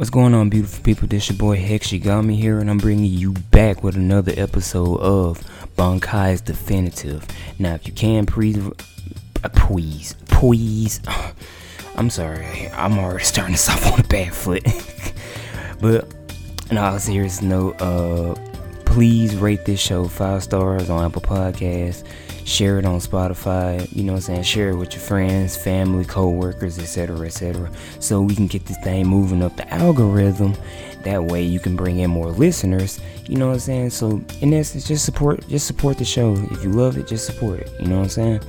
What's going on, beautiful people? This your boy Hex. You got me here, and I'm bringing you back with another episode of Bankai's Definitive. Now, if you can, please, uh, please, please. I'm sorry, I'm already starting to off on a bad foot. but in all serious note, uh, please rate this show five stars on Apple Podcasts share it on Spotify, you know what I'm saying? Share it with your friends, family, co-workers, etc., etc. So we can get this thing moving up the algorithm. That way you can bring in more listeners, you know what I'm saying? So in essence, just support just support the show. If you love it, just support it. You know what I'm saying?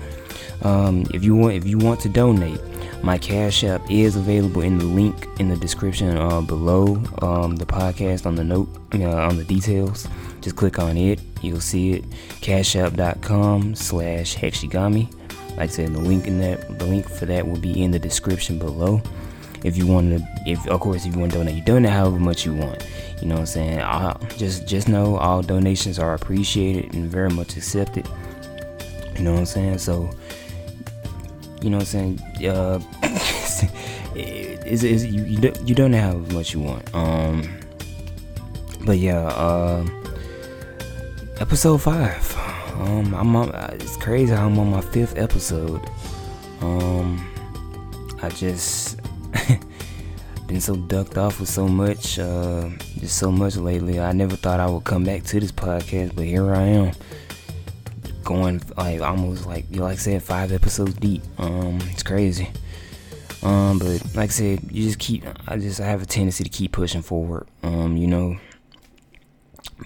Um, if you want if you want to donate, my Cash App is available in the link in the description uh, below um, the podcast on the note uh, on the details. Just click on it. You'll see it. Cashapp.com slash Hexigami. Like I said, the link in that the link for that will be in the description below. If you want to, if of course if you want to donate, you donate however much you want. You know what I'm saying? I'll, just just know all donations are appreciated and very much accepted. You know what I'm saying? So, you know what I'm saying? Uh, is is you you, don't how much you want. Um, but yeah. Uh, episode five. Um, I'm on, it's crazy how I'm on my fifth episode. Um, I just been so ducked off with so much, uh, just so much lately. I never thought I would come back to this podcast, but here I am, going like almost like you like I said, five episodes deep. Um, it's crazy. Um, but like I said, you just keep. I just I have a tendency to keep pushing forward. Um, you know.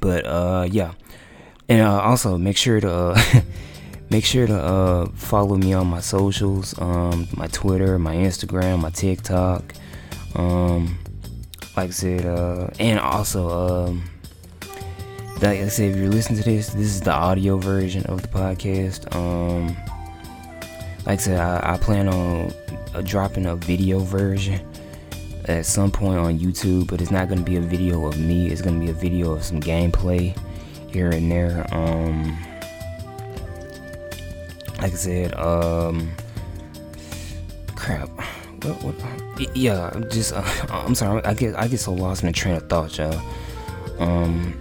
But uh, yeah. And uh, also make sure to uh, make sure to uh, follow me on my socials, um, my Twitter, my Instagram, my TikTok. Um, like I said, uh, and also, um, like I said, if you're listening to this, this is the audio version of the podcast. Um, like I said, I, I plan on uh, dropping a video version at some point on YouTube, but it's not going to be a video of me. It's going to be a video of some gameplay here and there. Um, like I said, um, crap. What, what, yeah, I'm just uh, I'm sorry. I get I get so lost in the train of thought, y'all. Um,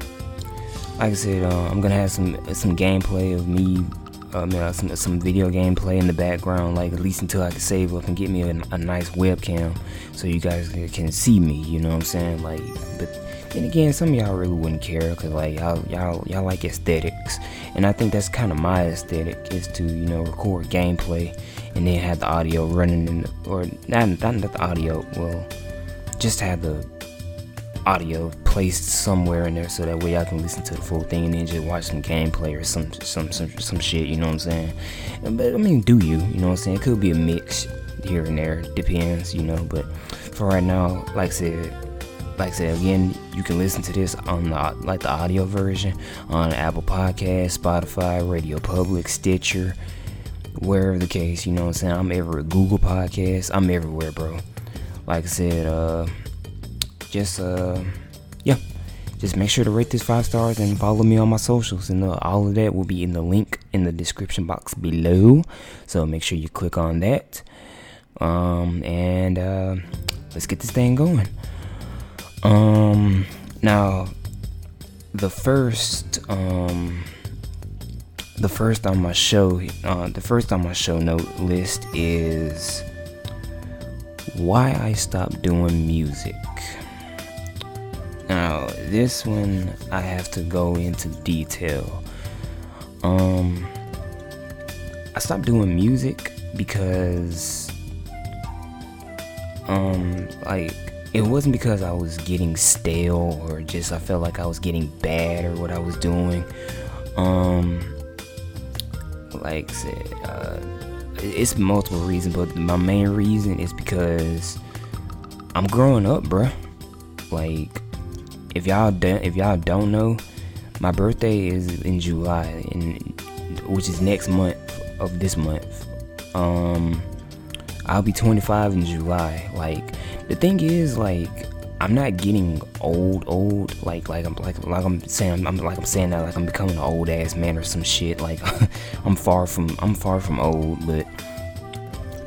like I said, uh, I'm gonna have some some gameplay of me, um, uh, some some video gameplay in the background, like at least until I can save up and get me a, a nice webcam, so you guys can see me. You know what I'm saying? Like, but and again, some of y'all really wouldn't care because like y'all y'all y'all like aesthetics, and I think that's kind of my aesthetic is to you know record gameplay and then have the audio running in the, or not not the audio, well, just have the audio placed somewhere in there so that way I can listen to the full thing and then just watch some gameplay or some some some some shit. You know what I'm saying? But I mean, do you? You know what I'm saying? It could be a mix here and there, depends. You know, but for right now, like I said like I said again, you can listen to this on the like the audio version on Apple Podcast, Spotify, Radio Public, Stitcher, wherever the case. You know what I'm saying? I'm everywhere. Google Podcasts. I'm everywhere, bro. Like I said, uh, just uh, just make sure to rate this five stars and follow me on my socials, and uh, all of that will be in the link in the description box below. So make sure you click on that. Um, and uh, let's get this thing going. Um, now, the first, um, the first on my show, uh, the first on my show note list is why I stopped doing music. Now, this one I have to go into detail. Um, I stopped doing music because, um, like it wasn't because I was getting stale or just I felt like I was getting bad or what I was doing. Um, like I said, uh, it's multiple reasons, but my main reason is because I'm growing up, bruh. Like, if y'all don't, if y'all don't know, my birthday is in July, and which is next month of this month. Um, I'll be 25 in July. Like, the thing is like I'm not getting old, old. Like, like I'm like like I'm saying I'm, I'm like I'm saying that like I'm becoming an old ass man or some shit. Like, I'm far from I'm far from old, but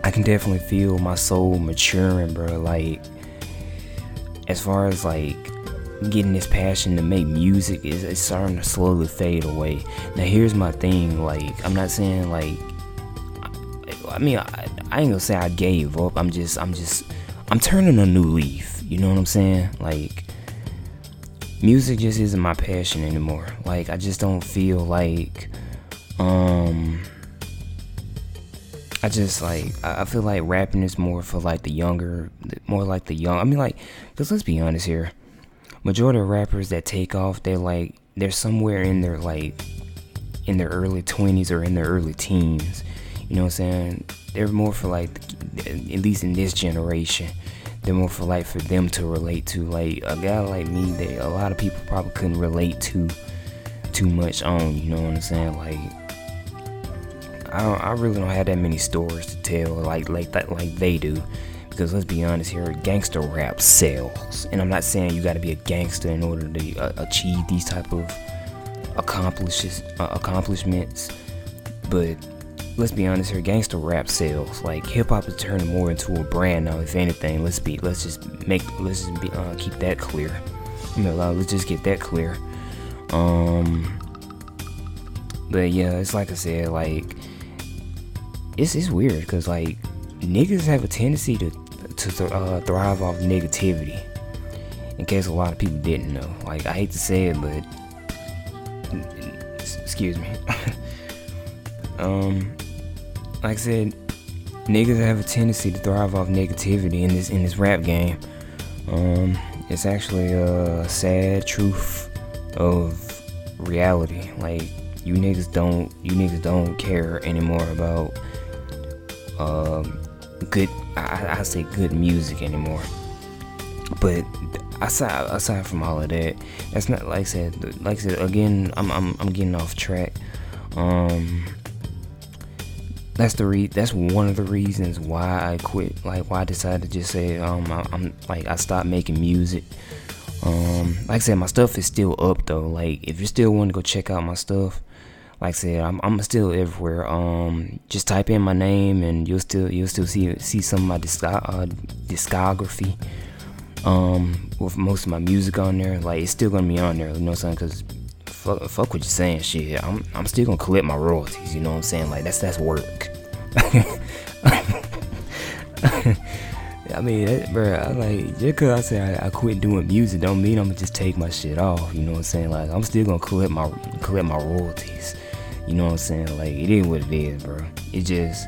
I can definitely feel my soul maturing, bro. Like, as far as like getting this passion to make music is it's starting to slowly fade away. Now here's my thing, like I'm not saying like I mean I, I ain't gonna say I gave up. I'm just I'm just I'm turning a new leaf. You know what I'm saying? Like music just isn't my passion anymore. Like I just don't feel like um I just like I feel like rapping is more for like the younger, more like the young. I mean like, cause let's be honest here, majority of rappers that take off, they're like they're somewhere in their like in their early twenties or in their early teens. You know what I'm saying? They're more for like at least in this generation. They're more for like for them to relate to. Like a guy like me, that a lot of people probably couldn't relate to too much on. You know what I'm saying? Like I I really don't have that many stories to tell like like that like they do. Because let's be honest here, gangster rap sells, and I'm not saying you got to be a gangster in order to uh, achieve these type of accomplishes uh, accomplishments. But let's be honest here, gangster rap sells. Like hip hop is turning more into a brand now. If anything, let's be let's just make let's just be uh, keep that clear. You know, let's just get that clear. Um, but yeah, it's like I said, like it's it's weird because like niggas have a tendency to to uh, thrive off negativity. In case a lot of people didn't know, like I hate to say it, but excuse me. um, like I said, niggas have a tendency to thrive off negativity in this in this rap game. Um, it's actually a sad truth of reality. Like you niggas don't you niggas don't care anymore about um, good I, I say good music anymore. But aside aside from all of that, that's not like I said. Like I said again, I'm I'm, I'm getting off track. Um, that's the re that's one of the reasons why I quit. Like why I decided to just say um I, am like I stopped making music. Um, like I said, my stuff is still up though. Like if you still want to go check out my stuff, like I said, I'm, I'm still everywhere. Um, just type in my name and you'll still you'll still see see some of my uh, discography. Um, with most of my music on there, like it's still gonna be on there. You know what I'm saying? Cause fuck, fuck what you're saying, shit. I'm I'm still gonna collect my royalties. You know what I'm saying? Like that's that's work. I mean, that, bro, I like just cause I say I, I, quit doing music don't mean I'm gonna just take my shit off. You know what I'm saying? Like I'm still gonna collect my collect my royalties. You know what I'm saying? Like it is what it is, bro. It just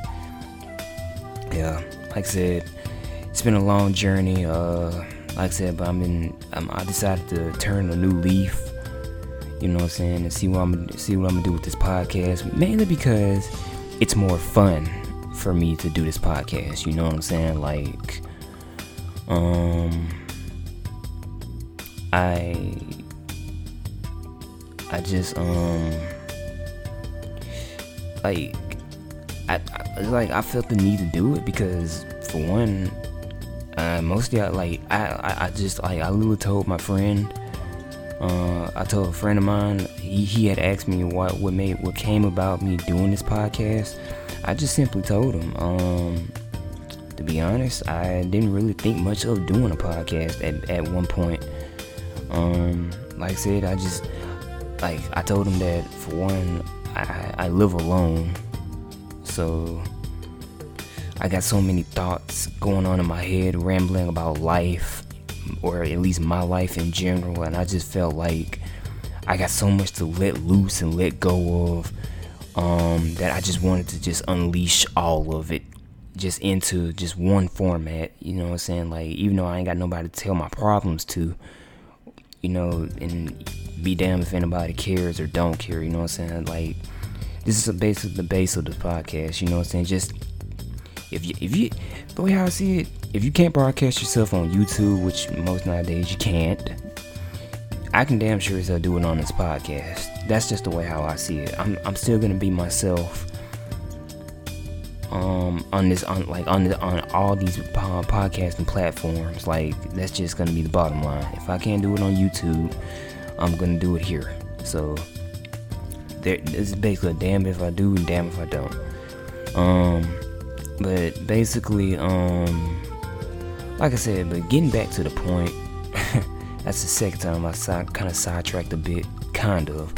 yeah, like I said, it's been a long journey. Uh, like I said, but I'm in. I'm, I decided to turn a new leaf. You know what I'm saying? And see what I'm see what I'm gonna do with this podcast. Mainly because it's more fun for me to do this podcast. You know what I'm saying? Like, um, I I just um like I, I like I felt the need to do it because for one, uh, mostly I like I, I, I just like I literally told my friend. Uh, I told a friend of mine. He, he had asked me what what made what came about me doing this podcast. I just simply told him. Um, to be honest, I didn't really think much of doing a podcast at, at one point. Um, like I said, I just like I told him that for one, I, I live alone, so I got so many thoughts going on in my head, rambling about life, or at least my life in general, and I just felt like I got so much to let loose and let go of um, that I just wanted to just unleash all of it just into just one format. You know what I'm saying? Like, even though I ain't got nobody to tell my problems to, you know, and be damned if anybody cares or don't care. You know what I'm saying? Like, this is of the base of the podcast. You know what I'm saying? Just if you if you the way I see it, if you can't broadcast yourself on YouTube, which most nowadays you can't, I can damn sure as hell do it on this podcast. That's just the way how I see it. I'm I'm still gonna be myself. Um, on this on like on the, on all these podcasting platforms, like that's just gonna be the bottom line. If I can't do it on YouTube, I'm gonna do it here. So there, this is basically a damn if I do and damn if I don't. Um, but basically, um, like I said, but getting back to the point, that's the second time I side, kind of sidetracked a bit, kind of.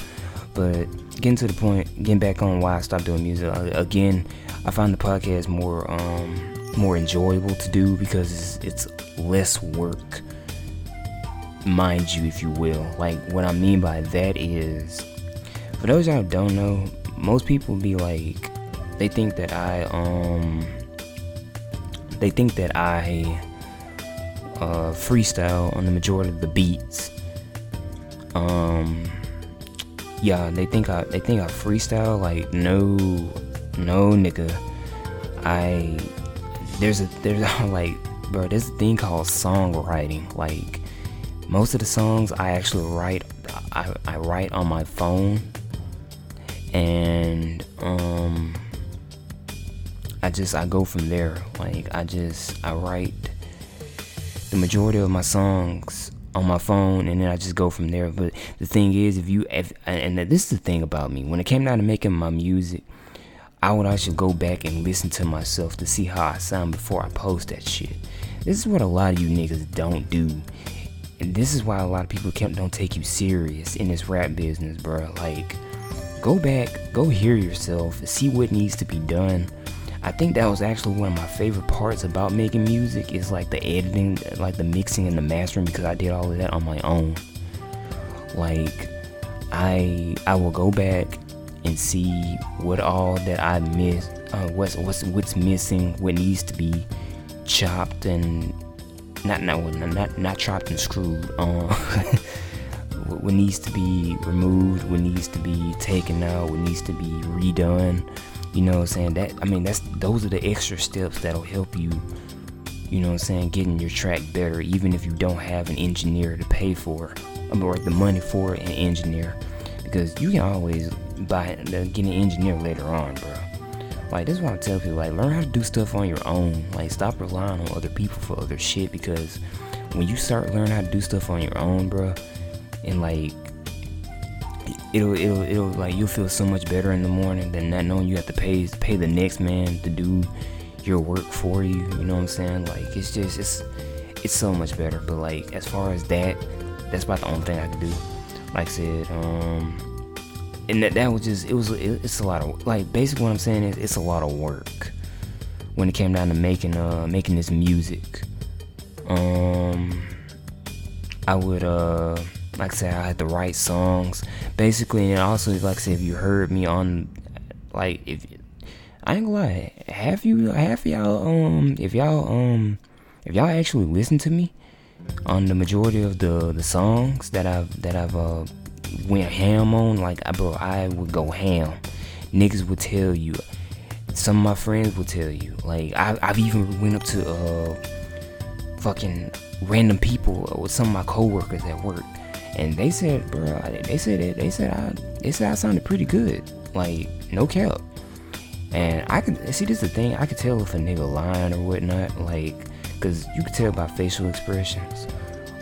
But getting to the point, getting back on why I stopped doing music uh, again, I find the podcast more um, more enjoyable to do because it's, it's less work, mind you, if you will. Like what I mean by that is, for those y'all don't know, most people be like, they think that I um, they think that I uh, freestyle on the majority of the beats. Um, yeah, they think I they think I freestyle. Like no, no nigga. I there's a there's a, like bro. There's a thing called songwriting. Like most of the songs I actually write. I, I write on my phone, and um, I just I go from there. Like I just I write the majority of my songs on my phone and then I just go from there. But the thing is, if you, if, and this is the thing about me, when it came down to making my music, I would actually go back and listen to myself to see how I sound before I post that shit. This is what a lot of you niggas don't do. And this is why a lot of people can't, don't take you serious in this rap business, bro. Like, go back, go hear yourself, see what needs to be done I think that was actually one of my favorite parts about making music is like the editing, like the mixing and the mastering because I did all of that on my own. Like I I will go back and see what all that I missed, uh, what's what's what's missing, what needs to be chopped and not not not not chopped and screwed. Uh, what needs to be removed, what needs to be taken out, what needs to be redone you know what I'm saying? That I mean that's those are the extra steps that'll help you, you know what I'm saying, getting your track better, even if you don't have an engineer to pay for or the money for an engineer. Because you can always buy get an engineer later on, bro. Like this is why I tell people like learn how to do stuff on your own. Like stop relying on other people for other shit because when you start learning how to do stuff on your own, bro, and like it'll it'll it'll like you'll feel so much better in the morning than not knowing you have to pay pay the next man to do your work for you. You know what I'm saying? Like it's just it's it's so much better. But like as far as that, that's about the only thing I can do. Like I said, um, and that that was just it was it, it's a lot of like basically what I'm saying is it's a lot of work when it came down to making uh making this music. Um, I would uh like I said, I had to write songs. Basically, and also, like I said, if you heard me on, like, if I ain't gonna lie, half you, half y'all, um, if y'all, um, if y'all actually listen to me on the majority of the the songs that I've that I've uh went ham on, like, bro, I would go ham. Niggas would tell you. Some of my friends will tell you. Like, I, I've even went up to uh fucking random people with some of my coworkers at work and they said, bro, they said it. They said I, they said I sounded pretty good, like no cap. And I could see this is the thing. I could tell if a nigga lying or whatnot, like, cause you could tell by facial expressions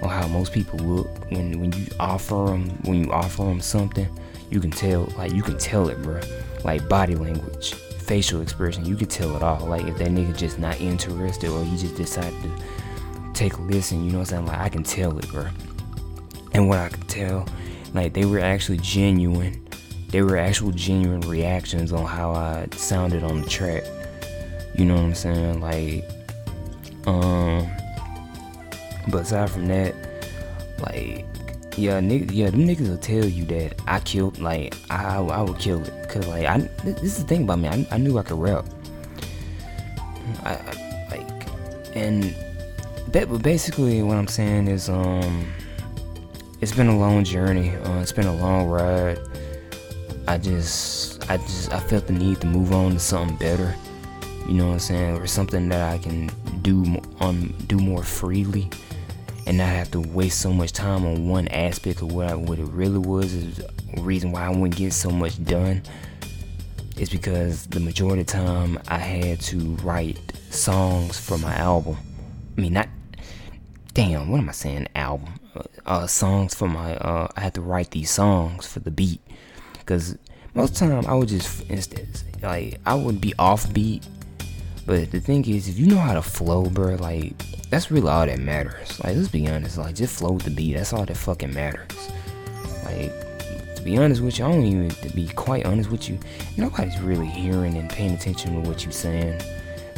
or how most people look when when you offer them when you offer them something. You can tell, like, you can tell it, bro. Like body language, facial expression, you can tell it all. Like if that nigga just not interested or he just decided to take a listen, you know what I'm saying? Like I can tell it, bro and what I could tell, like they were actually genuine. They were actual genuine reactions on how I sounded on the track. You know what I'm saying? Like, um, but aside from that, like, yeah, niggas, yeah, them niggas will tell you that I killed, like, I, I, would kill it, cause like, I, this is the thing about me, I, I knew I could rap. I, I like, and but basically, what I'm saying is, um it's been a long journey. Uh, it's been a long ride. I just, I just, I felt the need to move on to something better. You know what I'm saying, or something that I can do on, do more freely, and not have to waste so much time on one aspect of what I, what it really was. Is the reason why I wouldn't get so much done. Is because the majority of the time I had to write songs for my album. I mean, not damn, what am I saying? Album, uh, songs for my. Uh, I had to write these songs for the beat, cause most time I would just instance like I would be off beat, but the thing is, if you know how to flow, bro, like that's really all that matters. Like, let's be honest. Like, just flow with the beat. That's all that fucking matters. Like, to be honest with you, I don't even, to be quite honest with you, nobody's really hearing and paying attention to what you're saying.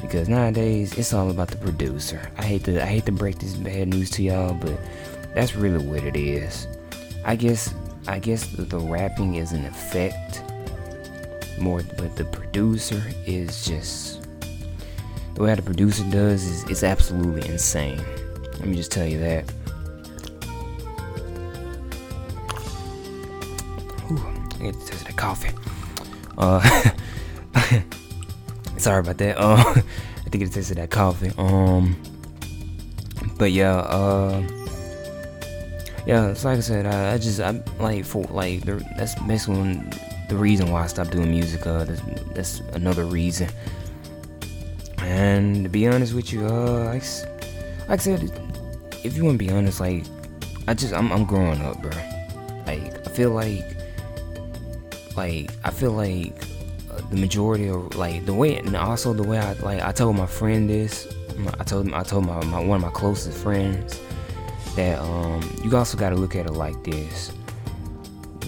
Because nowadays, it's all about the producer. I hate to, I hate to break this bad news to y'all, but that's really what it is. I guess, I guess the, the rapping is an effect more, but the producer is just the way the producer does is it's absolutely insane. Let me just tell you that. Ooh, I get to the coffee. Uh, sorry about that. Uh, I think it tasted that coffee. Um, but yeah, uh, yeah. It's like I said, I, I just I'm like for like the, that's basically the reason why I stopped doing music. Uh, that's, that's another reason. And to be honest with you, uh, like, like I said, if you want to be honest, like, I just I'm I'm growing up, bro. Like I feel like, like I feel like uh, the majority of like the way, and also the way I like I told my friend this. I told him I told my, my one of my closest friends that um you also got to look at it like this.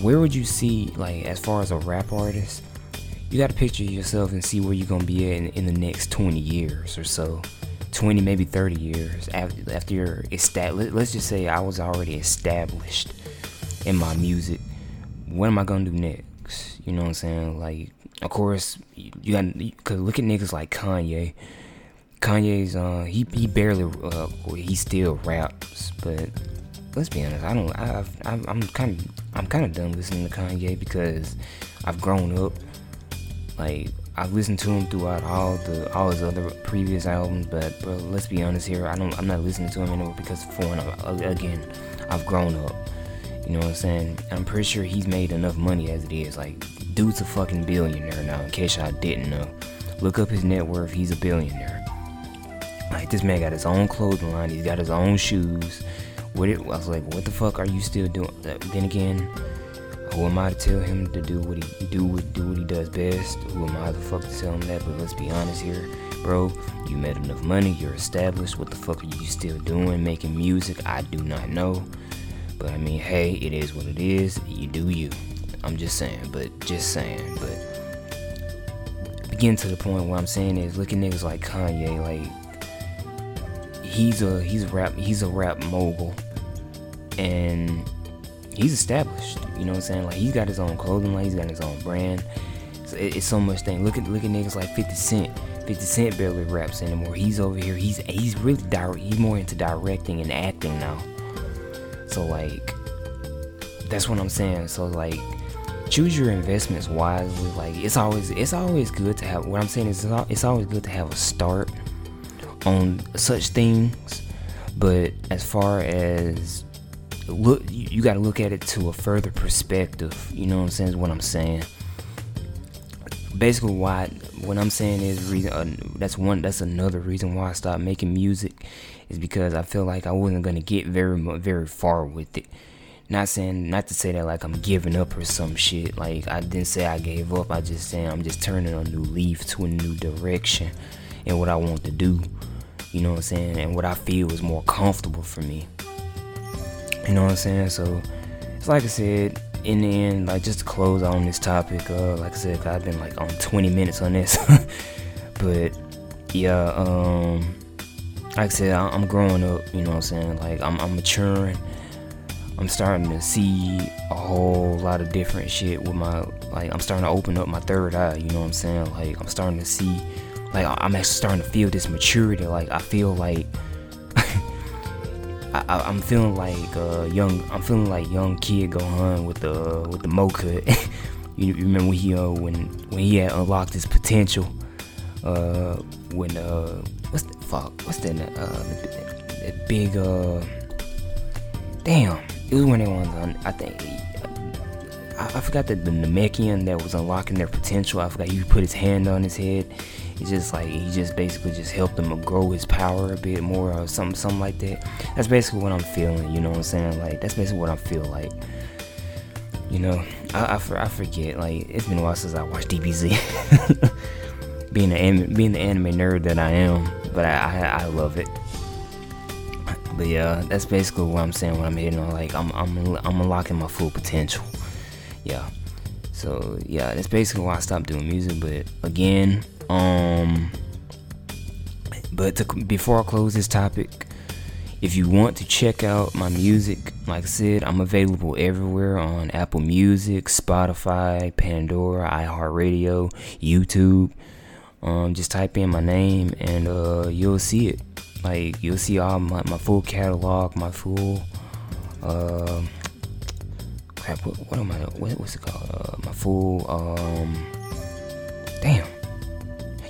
Where would you see like as far as a rap artist? You got to picture yourself and see where you're gonna be at in, in, the next 20 years or so. 20 maybe 30 years after, after you're established let's just say i was already established in my music. What am i gonna do next? You know what i'm saying? Like of course you got cause look at niggas like kanye. Kanye's uh he, he barely uh he still raps but let's be honest i don't i i'm kind of i'm kind of done listening to kanye because i've grown up like I've listened to him throughout all the all his other previous albums, but bro, let's be honest here. I don't. I'm not listening to him anymore because for one, uh, again, I've grown up. You know what I'm saying? I'm pretty sure he's made enough money as it is. Like, dude's a fucking billionaire now. In case y'all didn't know, look up his net worth. He's a billionaire. Like this man got his own clothing line. He's got his own shoes. What it? I was like, what the fuck are you still doing? Then again who am I to tell him to do what he do what do what he does best? Who am I the fuck to tell him that? But let's be honest here, bro. You made enough money. You're established. What the fuck are you still doing? Making music? I do not know. But I mean, hey, it is what it is. You do you. I'm just saying. But just saying. But getting to the point where I'm saying is, look at niggas like Kanye. Like he's a he's a rap he's a rap mogul, and he's established. You know what I'm saying? Like he's got his own clothing line, he's got his own brand. So it, it's so much thing. Look at look at niggas like 50 Cent. 50 Cent barely raps anymore. He's over here. He's he's really direct. He's more into directing and acting now. So like, that's what I'm saying. So like, choose your investments wisely. Like it's always it's always good to have. What I'm saying is it's always good to have a start on such things. But as far as look you, got to look at it to a further perspective you know what i'm saying is what i'm saying. Basically why what i'm saying is reason uh, that's one that's another reason why i stopped making music is because i feel like i wasn't going to get very very far with it. Not saying not to say that like i'm giving up or some shit like i didn't say i gave up i just saying i'm just turning a new leaf to a new direction and what i want to do you know what i'm saying and what i feel is more comfortable for me you know what I'm saying? So it's like I said, in the end, like just to close on this topic, uh, like I said, I've been like on 20 minutes on this. but yeah, um, like I said, I'm growing up, you know what I'm saying? Like I'm, I'm maturing. I'm starting to see a whole lot of different shit with my like I'm starting to open up my third eye, you know what I'm saying? Like I'm starting to see like I'm actually starting to feel this maturity. Like I feel like I, am feeling like uh, young. I'm feeling like young kid Gohan with the with the mocha. you, you, remember when he uh, when when he had unlocked his potential. Uh, when uh, what's the fuck? What's that? Uh, big uh, damn. It was when they was on. I think. I, I forgot that the Namekian that was unlocking their potential. I forgot he put his hand on his head it's just like he just basically just helped him grow his power a bit more or something something like that. That's basically what I'm feeling. You know what I'm saying? Like that's basically what I feel like. You know, I, I, I forget. Like it's been a while since I watched DBZ. being the being the anime nerd that I am, but I, I, I love it. but yeah, that's basically what I'm saying when I'm hitting on. Like I'm I'm I'm unlocking my full potential. Yeah. So yeah, that's basically why I stopped doing music. But again, um, but to, before I close this topic, if you want to check out my music, like I said, I'm available everywhere on Apple Music, Spotify, Pandora, iHeartRadio, YouTube. Um, just type in my name and uh, you'll see it. Like you'll see all my, my full catalog, my full uh, crap. What, what am I? What, what's it called? Uh, my full um, damn.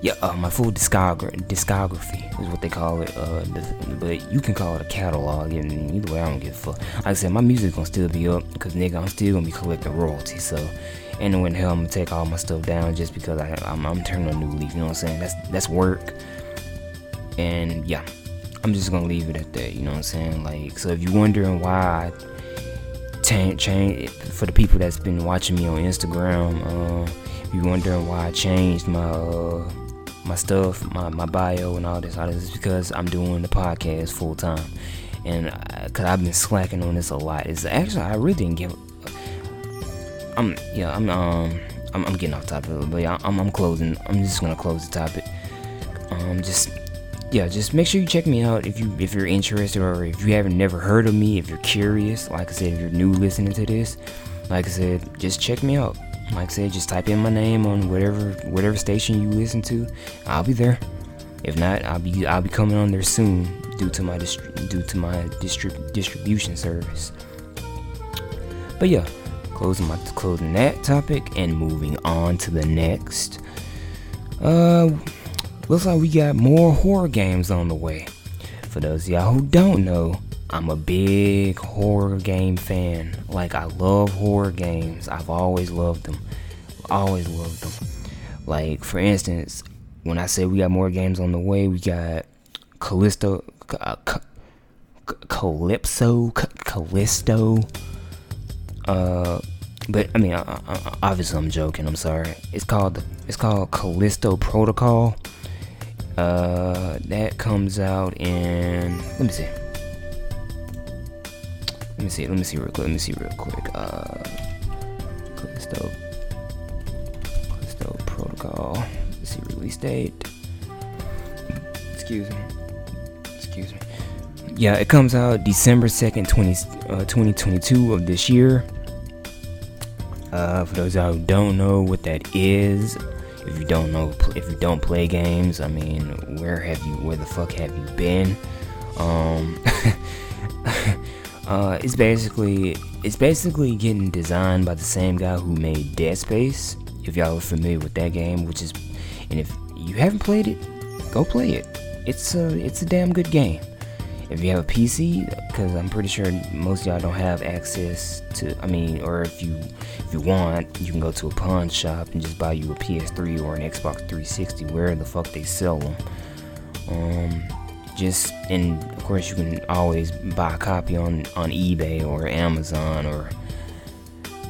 Yeah, uh, my full discography, discography is what they call it. Uh, but you can call it a catalog, and either way, I don't give a fuck. Like I said, my music gonna still be up, cause nigga, I'm still gonna be collecting royalties. So, no in hell I'm gonna take all my stuff down just because I, I'm, I'm turning a new leaf. You know what I'm saying? That's that's work. And yeah, I'm just gonna leave it at that. You know what I'm saying? Like, so if you're wondering why I change, change for the people that's been watching me on Instagram, uh, you're wondering why I changed my. Uh, my stuff, my, my bio, and all this. All this is because I'm doing the podcast full time, and because I've been slacking on this a lot. It's actually I really didn't give. I'm yeah I'm um I'm, I'm getting off topic, but yeah I'm I'm closing. I'm just gonna close the topic. Um just yeah just make sure you check me out if you if you're interested or if you haven't never heard of me if you're curious. Like I said, if you're new listening to this, like I said, just check me out. Like I said, just type in my name on whatever whatever station you listen to. I'll be there. If not, I'll be I'll be coming on there soon due to my distri- due to my distrib- distribution service. But yeah, closing my closing that topic and moving on to the next. Uh, looks like we got more horror games on the way. For those y'all who don't know, I'm a big horror game fan. Like I love horror games. I've always loved them. Always loved them. Like for instance, when I say we got more games on the way, we got Callisto, uh, Calypso, Callisto. Uh, but I mean, uh, uh, obviously I'm joking. I'm sorry. It's called it's called Callisto Protocol. Uh, that comes out in let me see. Let me see. Let me see real quick. Let me see real quick. Uh, Callisto, Protocol. Let's see release date. Excuse me. Excuse me. Yeah, it comes out December second, 20, uh, 2022 of this year. Uh, for those who don't know what that is, if you don't know, if you don't play games, I mean, where have you, where the fuck have you been? Um, Uh, it's basically it's basically getting designed by the same guy who made Dead Space. If y'all are familiar with that game, which is, and if you haven't played it, go play it. It's a it's a damn good game. If you have a PC, because I'm pretty sure most y'all don't have access to. I mean, or if you if you want, you can go to a pawn shop and just buy you a PS3 or an Xbox 360, where the fuck they sell them. Um, just and of course you can always buy a copy on on ebay or amazon or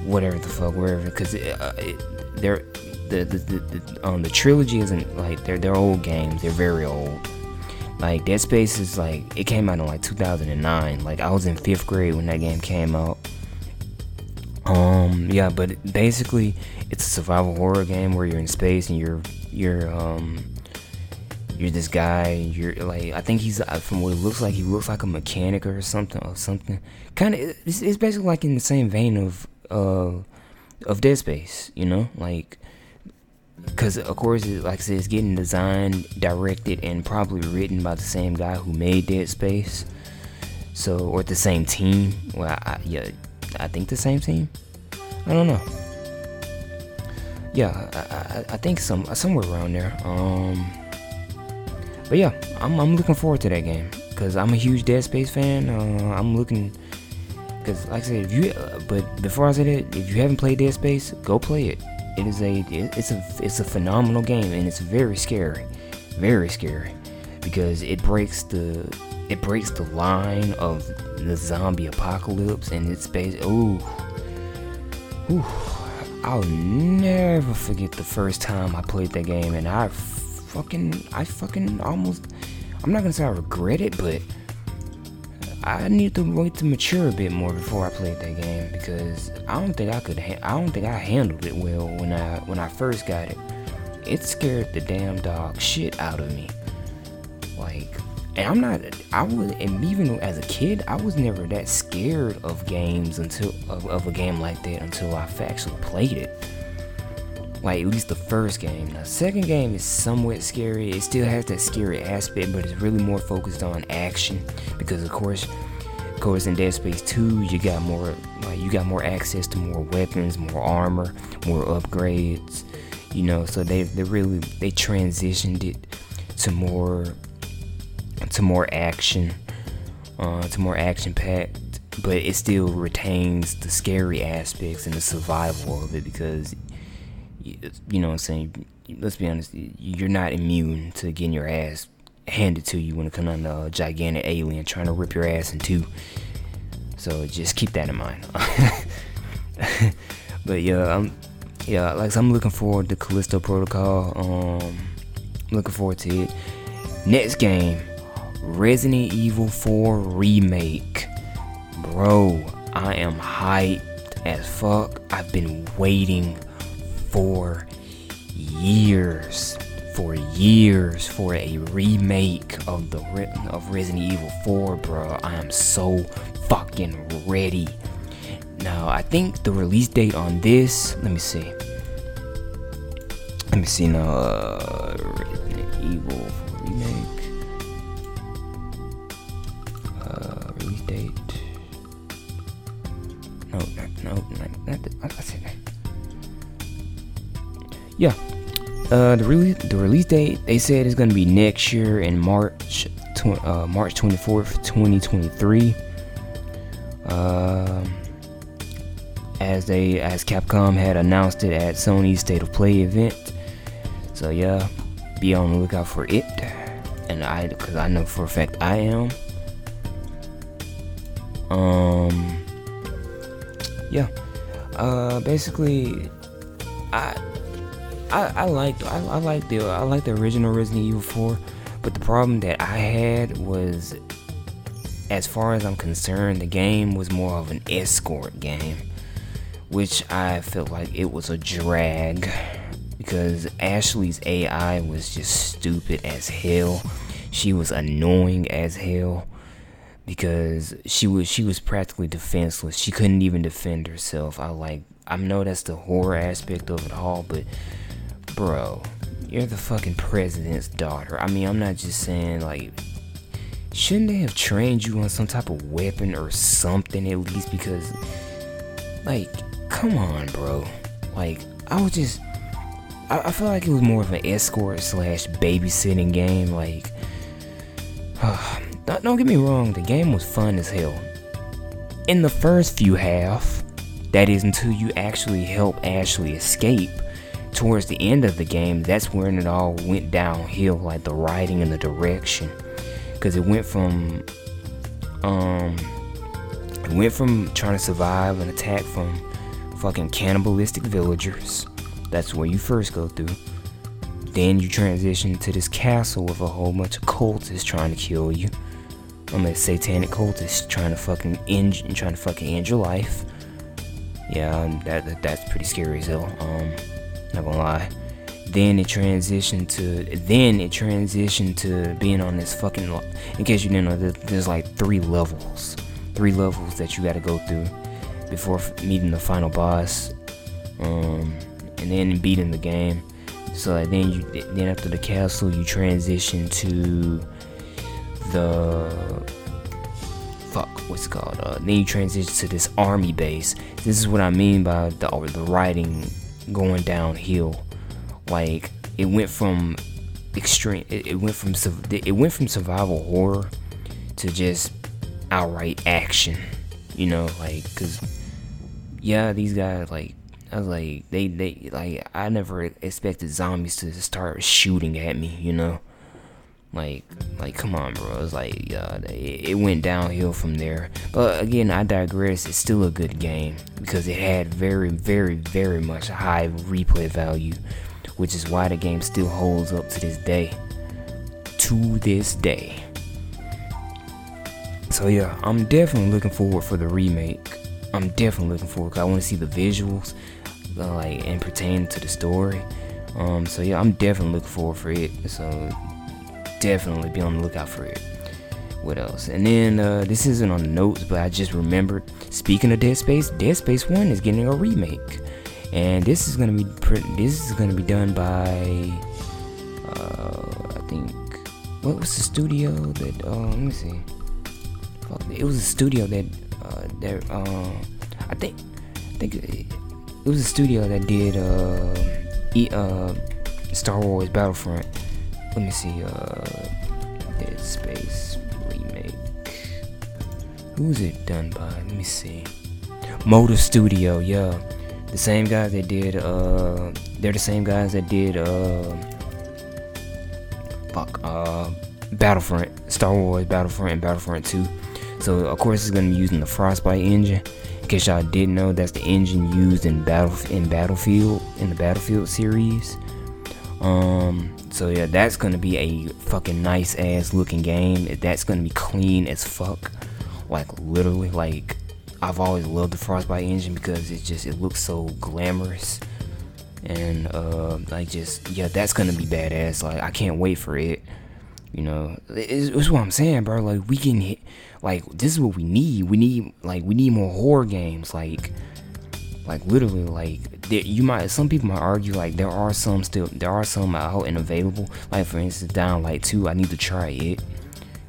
whatever the fuck wherever because uh, they're the the, the, the um the trilogy isn't like they're they're old games they're very old. Like dead space is like it came out in like 2009 like i was in fifth grade when that game came out. Um yeah but basically it's a survival horror game where you're in space and you're you're um you're this guy you're like i think he's uh, from what it looks like he looks like a mechanic or something or something. Kind of it's, it's, basically like in the same vein of uh of dead space you know? Like because of course it, like i said it's getting designed directed and probably written by the same guy who made dead space. So or the same team. Well I, yeah i think the same team. I don't know. Yeah i, I, I think some somewhere around there. Um but yeah, I'm, I'm looking forward to that game because I'm a huge Dead Space fan. Uh, I'm looking because, like I said, if you uh, but before I said it, if you haven't played Dead Space, go play it. It is a it's a it's a phenomenal game and it's very scary, very scary because it breaks the it breaks the line of the zombie apocalypse and it's based. Ooh, ooh, I'll never forget the first time I played that game and I fucking, I fucking almost, I'm not gonna say I regret it, but I need to wait to mature a bit more before I played that game because I don't think I could. Ha- I don't think I handled it well when I when I first got it. It scared the damn dog shit out of me. Like, and I'm not. I was, and even as a kid, I was never that scared of games until of, of a game like that until I actually played it. Like at least the first game. The second game is somewhat scary. It still has that scary aspect, but it's really more focused on action because of course, of course in Dead Space 2 you got more like you got more access to more weapons, more armor, more upgrades. You know, so they they really they transitioned it to more to more action, uh, to more action packed. But it still retains the scary aspects and the survival of it because you know what I'm saying? Let's be honest, you're not immune to getting your ass handed to you when it comes on a gigantic alien trying to rip your ass in two. So just keep that in mind. but yeah, I'm yeah, like I'm looking forward to Callisto Protocol. Um, looking forward to it. Next game, Resident Evil 4 remake. Bro, I am hyped as fuck. I've been waiting for years, for years, for a remake of the of Resident Evil 4, bro. I am so fucking ready. Now, I think the release date on this, let me see. Let me see now. Uh, Resident Evil 4 remake. Uh, release date. No, no, no, not, not, not, not, yeah. Uh, the release the release date they said is gonna be next year in March tw- uh, March 24th 2023 um, as they as Capcom had announced it at Sony's State of Play event. So yeah be on the lookout for it. And I because I know for a fact I am. Um yeah. Uh basically I I, I liked I, I liked the I like the original Resident Evil 4, but the problem that I had was as far as I'm concerned, the game was more of an escort game, which I felt like it was a drag because Ashley's AI was just stupid as hell. She was annoying as hell because she was she was practically defenseless. She couldn't even defend herself. I like I know that's the horror aspect of it all, but bro, you're the fucking president's daughter. I mean, I'm not just saying like shouldn't they have trained you on some type of weapon or something at least? Because like come on bro. Like i was just i, I feel like it was more of an escort slash babysitting game like uh, don't, don't get me wrong the game was fun as hell. In the first few half that is until you actually help ashley escape towards the end of the game, that's when it all went downhill, like the writing and the direction, because it went from, um, it went from trying to survive an attack from fucking cannibalistic villagers. That's where you first go through. Then you transition to this castle with a whole bunch of cultists trying to kill you. A satanic cultist trying to fucking end, trying to fucking end your life. Yeah, that, that that's pretty scary as hell. Um, not gonna lie. Then it transitioned to then it transitioned to being on this fucking. In case you didn't know, there's like three levels, three levels that you got to go through before meeting the final boss, um, and then beating the game. So then you then after the castle, you transition to the fuck what's it called uh, then you transition to this army base this is what i mean by the the writing going downhill. Like it went from extreme. It, it went from it went from survival horror to just outright action. You know, like because yeah, these guys like I was like they they like I never expected zombies to start shooting at me. You know. Like, like, come on, bro. It's like, it, it went downhill from there. But again, I digress. It's still a good game because it had very, very, very much high replay value, which is why the game still holds up to this day. To this day. So yeah, I'm definitely looking forward for the remake. I'm definitely looking forward. Cause I want to see the visuals, uh, like and pertain to the story. Um, so yeah, I'm definitely looking forward for it. So definitely be on the lookout for it. What else? And then uh, this isn't on the notes, but I just remembered. Speaking of Dead Space, Dead Space One is getting a remake, and this is gonna be this is gonna be done by uh, I think what was the studio that uh, let me see. It was a studio that uh, that uh, I think I think it, was a studio that did uh, e, uh Star Wars Battlefront. Let me see. Uh, Dead Space remake. Who's it done by? Let me see. Motive Studio, yeah. The same guys that did uh they're the same guys that did uh fuck uh Battlefront, Star Wars Battlefront and Battlefront 2. So of course it's gonna be using the Frostbite engine. In case y'all didn't know, that's the engine used in battle in Battlefield in the Battlefield series. Um, so yeah, that's gonna be a fucking nice ass looking game. That's gonna be clean as fuck. Like literally like I've always loved the Frostbite engine because it just it looks so glamorous. And uh like just yeah that's gonna be badass. Like I can't wait for it. You know it's, it's what I'm saying bro. Like we can hit like this is what we need. We need like we need more horror games. Like like literally like there, you might some people might argue like there are some still there are some out and available. Like for instance Dying Light 2 I need to try it.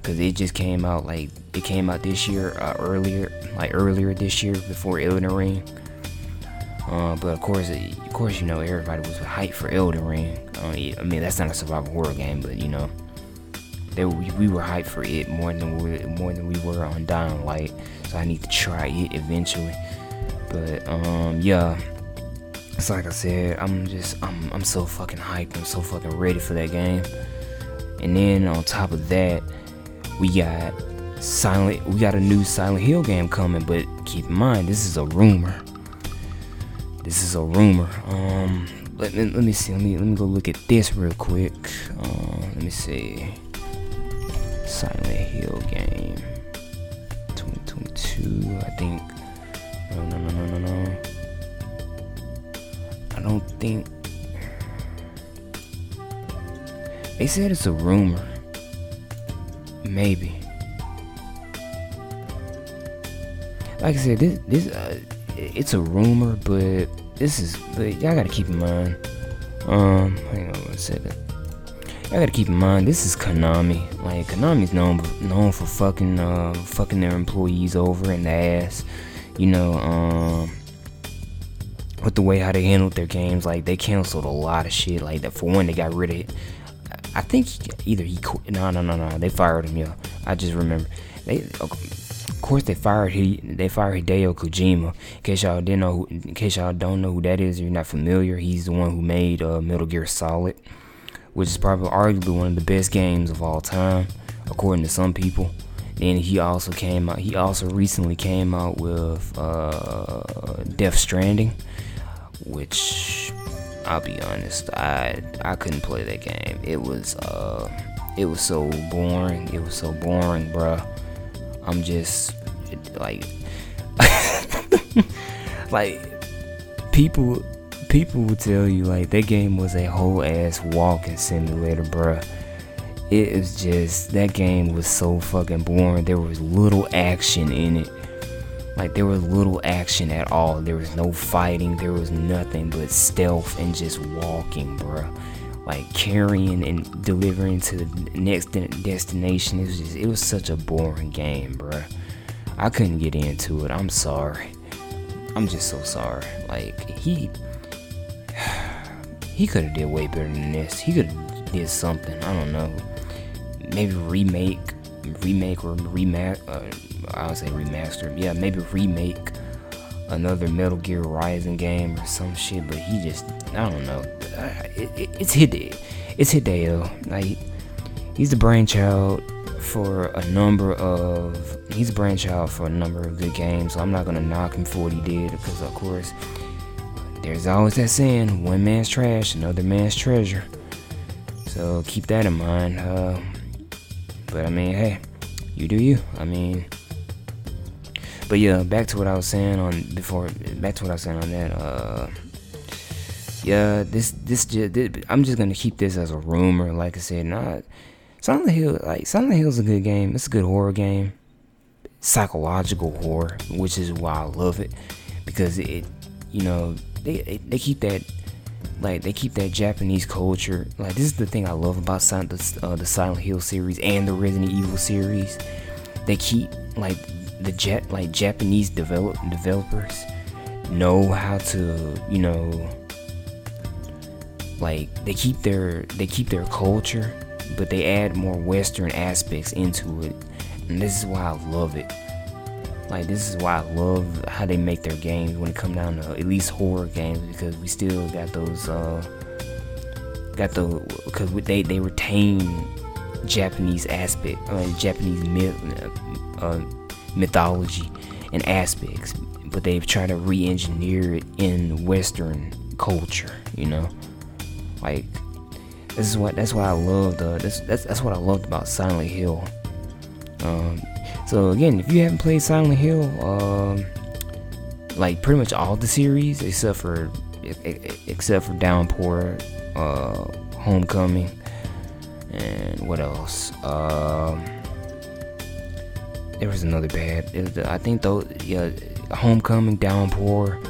Because it just came out like it came out this year uh, earlier like earlier this year before Elden Ring. Uh, but of course of course you know everybody was hyped for Elden Ring. Uh, I mean that's not a survival horror game but you know they, we, we were hyped for it more than we more than we were on Dying Light. So I need to try it eventually but um yeah it's like I said I'm just I'm, I'm so fucking hyped I'm so fucking ready for that game and then on top of that we got Silent we got a new Silent Hill game coming, but keep in mind this is a rumor. This is a rumor. Um let me, let me see. Let me let me go look at this real quick. Uh, let me see. Silent Hill game. 2022, I think. No, no, no, no, no, no. I don't think. They said it's a rumor. Maybe. Like I said, this this uh, it's a rumor, but this is but y'all gotta keep in mind. Um, hang on one second. Y'all gotta keep in mind this is Konami. Like Konami's known known for fucking uh fucking their employees over in the ass. You know, um with the way how they handled their games, like they canceled a lot of shit. Like that for one, they got rid of I think either he quit. No, no, no, no. They fired him. Yeah, I just remember. They, of course, they fired he. They fired Hideo Kojima. In case y'all didn't know, who, in case y'all don't know who that is, you're not familiar. He's the one who made uh, Metal Gear Solid, which is probably arguably one of the best games of all time, according to some people. Then he also came out. He also recently came out with uh, Death Stranding, which I'll be honest, I I couldn't play that game. It was uh it was so boring. It was so boring, bruh. I'm just like like people people will tell you like that game was a whole ass walking simulator, bruh. It is just that game was so fucking boring. There was little action in it like there was little action at all. There was no fighting. There was nothing but stealth and just walking, bruh. Like carrying and delivering to the next destination. It was just it was such a boring game, bruh. I couldn't get into it. I'm sorry. I'm just so sorry. Like he he could have did way better than this. He could have did something. I don't know. Maybe remake, remake or remake. Uh, I would say remaster. Yeah, maybe remake another Metal Gear Rising game or some shit. But he just, I don't know. It, it, it's Hideo. It's Hideo. Like he's the brainchild for a number of. He's a brainchild for a number of good games. So I'm not gonna knock him for what he did because, of course, there's always that saying: one man's trash, another man's treasure. So keep that in mind. Uh, but I mean, hey, you do you. I mean but yeah, back to what I was saying on before. Back to what I was saying on that. Uh, yeah, this this just I'm just gonna keep this as a rumor. Like I said, not Silent Hill. Like Silent Hill's a good game. It's a good horror game, psychological horror, which is why I love it because it, you know, they they keep that like they keep that Japanese culture. Like this is the thing I love about Silent, the, uh, the Silent Hill series and the Resident Evil series. They keep like the jet like Japanese develop developers know how to you know like they keep their they keep their culture but they add more western aspects into it and this is why I love it like this is why I love how they make their games when it come down to at least horror games because we still got those uh got the because they they retain Japanese aspect I mean Japanese myth uh, mythology and aspects but they've tried to re-engineer it in western culture you know like this is what that's why I love the that's that's, that's what I loved about Silent Hill. Um, so again, if you haven't played Silent Hill, um, like pretty much all the series except for except for Downpour, uh, Homecoming, and what else? Um, there was another bad. I think those yeah, Homecoming, Downpour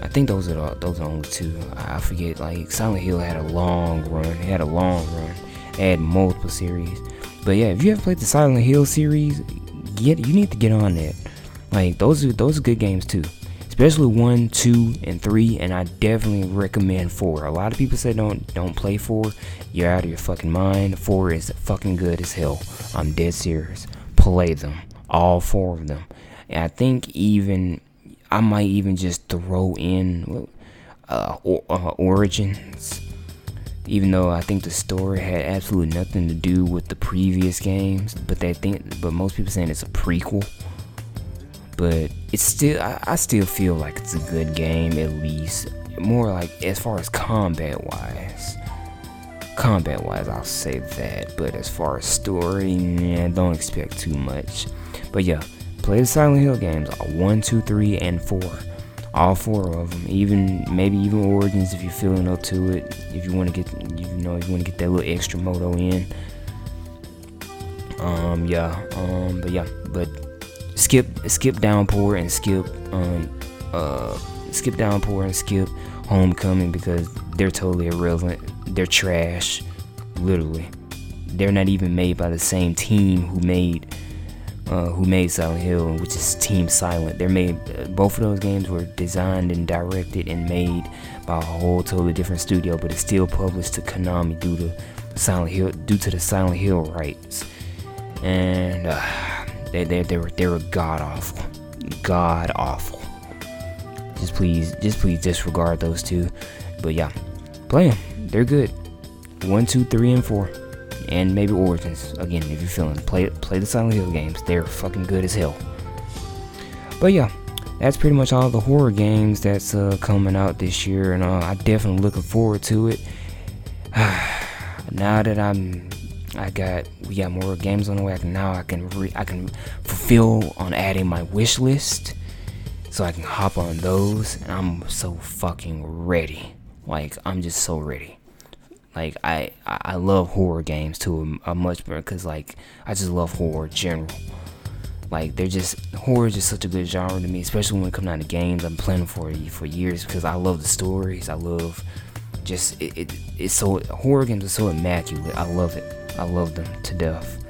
I think those are the, those are the only two. I forget. Like Silent Hill had a long run. It had a long run. It had multiple series. But yeah, if you have played the Silent Hill series, get you need to get on that. Like those are those are good games too. Especially one, two, and three, and I definitely recommend four. A lot of people say don't don't play four. You're out of your fucking mind. Four is fucking good as hell. I'm dead serious. Play them, all four of them. And I think even I might even just throw in uh, or, uh, Origins, even though I think the story had absolutely nothing to do with the previous games. But they think, but most people saying it's a prequel. But it's still, I, I still feel like it's a good game at least. More like as far as combat wise. Combat wise, I'll say that. But as far as story, yeah, don't expect too much. But yeah, play the Silent Hill games, uh, one, two, three, and four. All four of them, even maybe even Origins if you're feeling up to it. If you want to get, you know, if you want to get that little extra moto in. Um, yeah, um, but yeah, but skip, skip Downpour and skip, um, uh, skip Downpour and skip Homecoming because they're totally irrelevant. They're trash, literally. They're not even made by the same team who made uh, who made Silent Hill, which is Team Silent. They're made both of those games were designed and directed and made by a whole totally different studio, but it's still published to Konami due to Silent Hill due to the Silent Hill rights. And uh, they they they were they were god awful, god awful. Just please just please disregard those two. But yeah, play them. They're good. One, two, three, and four and maybe Origins. Again, if you're feeling play play the Silent Hill games, they're fucking good as hell. But yeah, that's pretty much all the horror games that's uh, coming out this year, and uh, I definitely looking forward to it. now that I'm, I got we got more games on the way. I can, now I can re, I can fulfill on adding my wish list, so I can hop on those, and I'm so fucking ready. Like I'm just so ready. Like I I love horror games too a, a much more because like I just love horror in general. Like they're just horror is just such a good genre to me, especially when it comes down to games. I'm playing for for years because I love the stories. I love just it, it it's so horror games are so immaculate. I love it. I love them to death.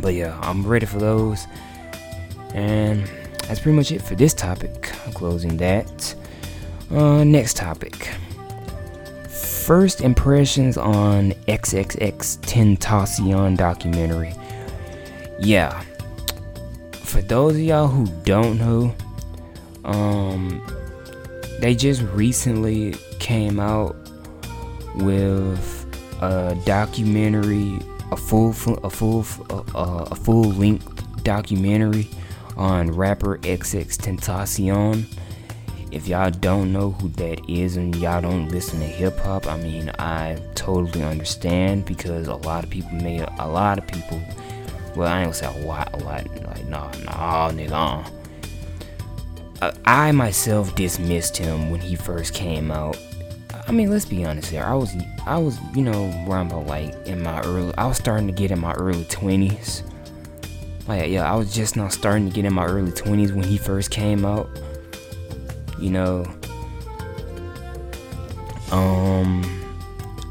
But yeah, I'm ready for those. And that's pretty much it for this topic. I'm closing that. Uh, next topic first impressions on XXX Tentacion documentary. Yeah. For those of y'all who don't know, um, they just recently came out with a documentary, a full, a full, uh, a full length documentary on rapper XX Tentacion if y'all don't know who that is and y'all don't listen to hip hop, I mean, I totally understand because a lot of people may, a lot of people Well, I ain't gonna say a lot, a lot. Like, nah, nah, nigga. Uh. I myself dismissed him when he first came out. I mean, let's be honest here. I was, I was, you know, around about like in my early. I was starting to get in my early twenties. Like, yeah, I was just now starting to get in my early twenties when he first came out. You know. Um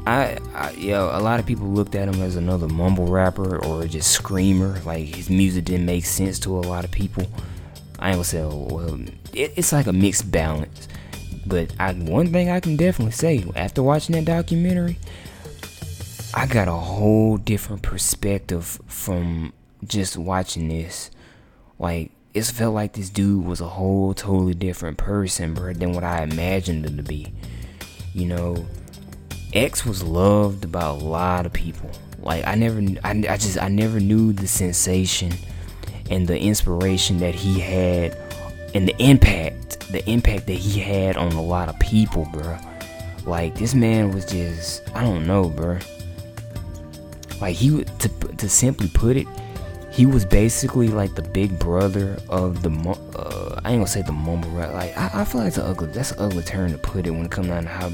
I, I yo, a lot of people looked at him as another mumble rapper or just screamer. Like his music didn't make sense to a lot of people. I ain't gonna say, well, it, it's like a mixed balance. But I, one thing I can definitely say after watching that documentary, I got a whole different perspective from just watching this. Like it felt like this dude was a whole totally different person, bro, than what I imagined him to be. You know, X was loved by a lot of people. Like I never, I, I just, I never knew the sensation and the inspiration that he had, and the impact, the impact that he had on a lot of people, bro. Like this man was just, I don't know, bro. Like he would, to to simply put it, he was basically like the big brother of the. Uh, I ain't gonna say the mumble rap. Like I, I feel like it's an ugly. That's an ugly term to put it when it comes down to how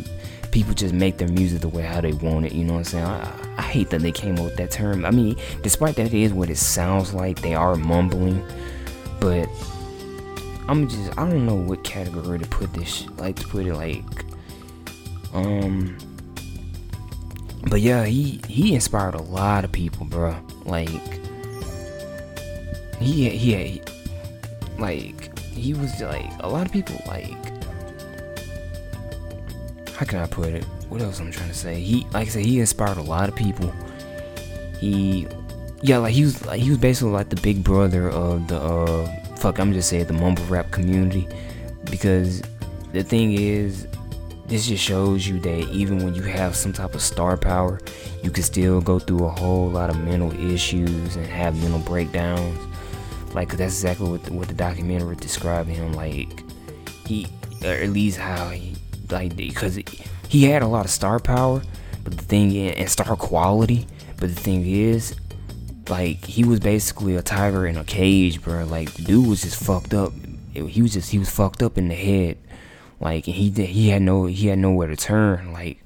people just make their music the way how they want it. You know what I'm saying? I, I hate that they came up with that term. I mean, despite that it is what it sounds like, they are mumbling. But I'm just I don't know what category to put this. Like to put it like, um. But yeah, he he inspired a lot of people, bro. Like he he, like he was like a lot of people like how can I put it? What else I'm trying to say? He, like I said, he inspired a lot of people. He, yeah, like he was, like he was basically like the big brother of the, uh, fuck, I'm just saying the mumble rap community, because the thing is, this just shows you that even when you have some type of star power, you can still go through a whole lot of mental issues and have mental breakdowns. Like that's exactly what the, what the documentary described him. Like he, or at least how he like because he had a lot of star power, but the thing is, and star quality. But the thing is, like he was basically a tiger in a cage, bro. Like the dude was just fucked up. He was just he was fucked up in the head. Like he he had no he had nowhere to turn. Like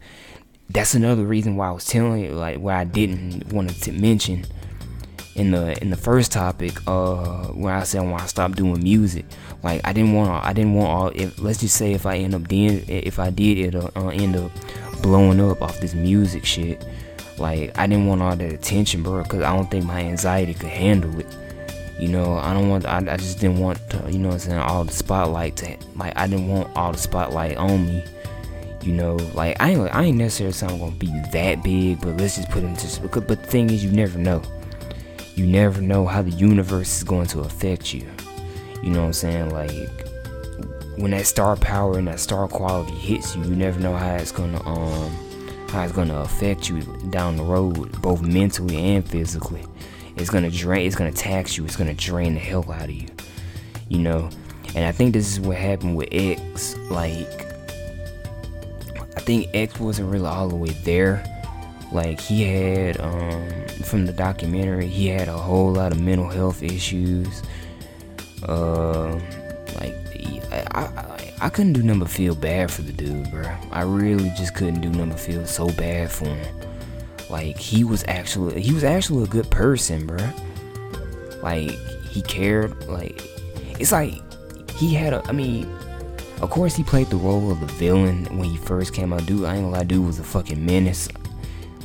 that's another reason why I was telling you like why I didn't want to mention in the in the first topic uh when I said when I stopped doing music. Like I didn't want I didn't want all if let's just say if I end up doing if I did it uh, end up blowing up off this music shit like I didn't want all that attention bro because I don't think my anxiety could handle it. You know I don't want I, I just didn't want to, you know I'm saying all the spotlight to like I didn't want all the spotlight on me. You know like I ain't I ain't necessarily saying I'm gonna be that big but let's just put into but the thing is you never know you never know how the universe is going to affect you. You know what I'm saying? Like when that star power and that star quality hits you, you never know how it's gonna um how it's gonna affect you down the road, both mentally and physically. It's gonna drain it's gonna tax you, it's gonna drain the hell out of you. You know? And I think this is what happened with X. Like I think X wasn't really all the way there like he had um, from the documentary he had a whole lot of mental health issues. Uh, like I, I, I couldn't do but feel bad for the dude bro i really just couldn't do but feel so bad for him. Like he was actually he was actually a good person bro like he cared like it's like he had a i mean of course he played the role of the villain when he first came out. Dude i ain't gonna lie dude was a fucking menace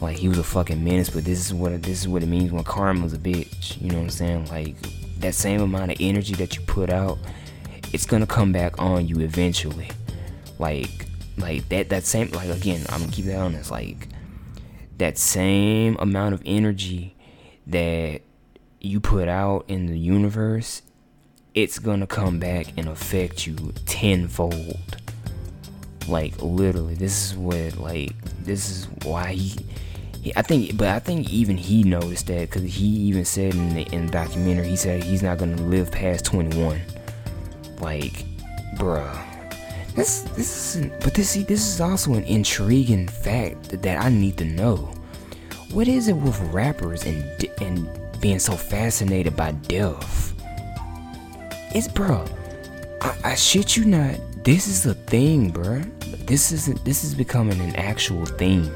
like he was a fucking menace, but this is what this is what it means when karma's a bitch. You know what I'm saying? Like that same amount of energy that you put out, it's gonna come back on you eventually. Like like that that same like again, I'm gonna keep that honest. Like that same amount of energy that you put out in the universe, it's gonna come back and affect you tenfold. Like literally, this is what like this is why he I think, but I think even he noticed that because he even said in the, in the documentary, he said he's not gonna live past 21. Like, bruh, this this is, but this see, this is also an intriguing fact that, that I need to know. What is it with rappers and and being so fascinated by death. It's bro. I, I shit you not. This is a thing, bro. This isn't. This is becoming an actual thing.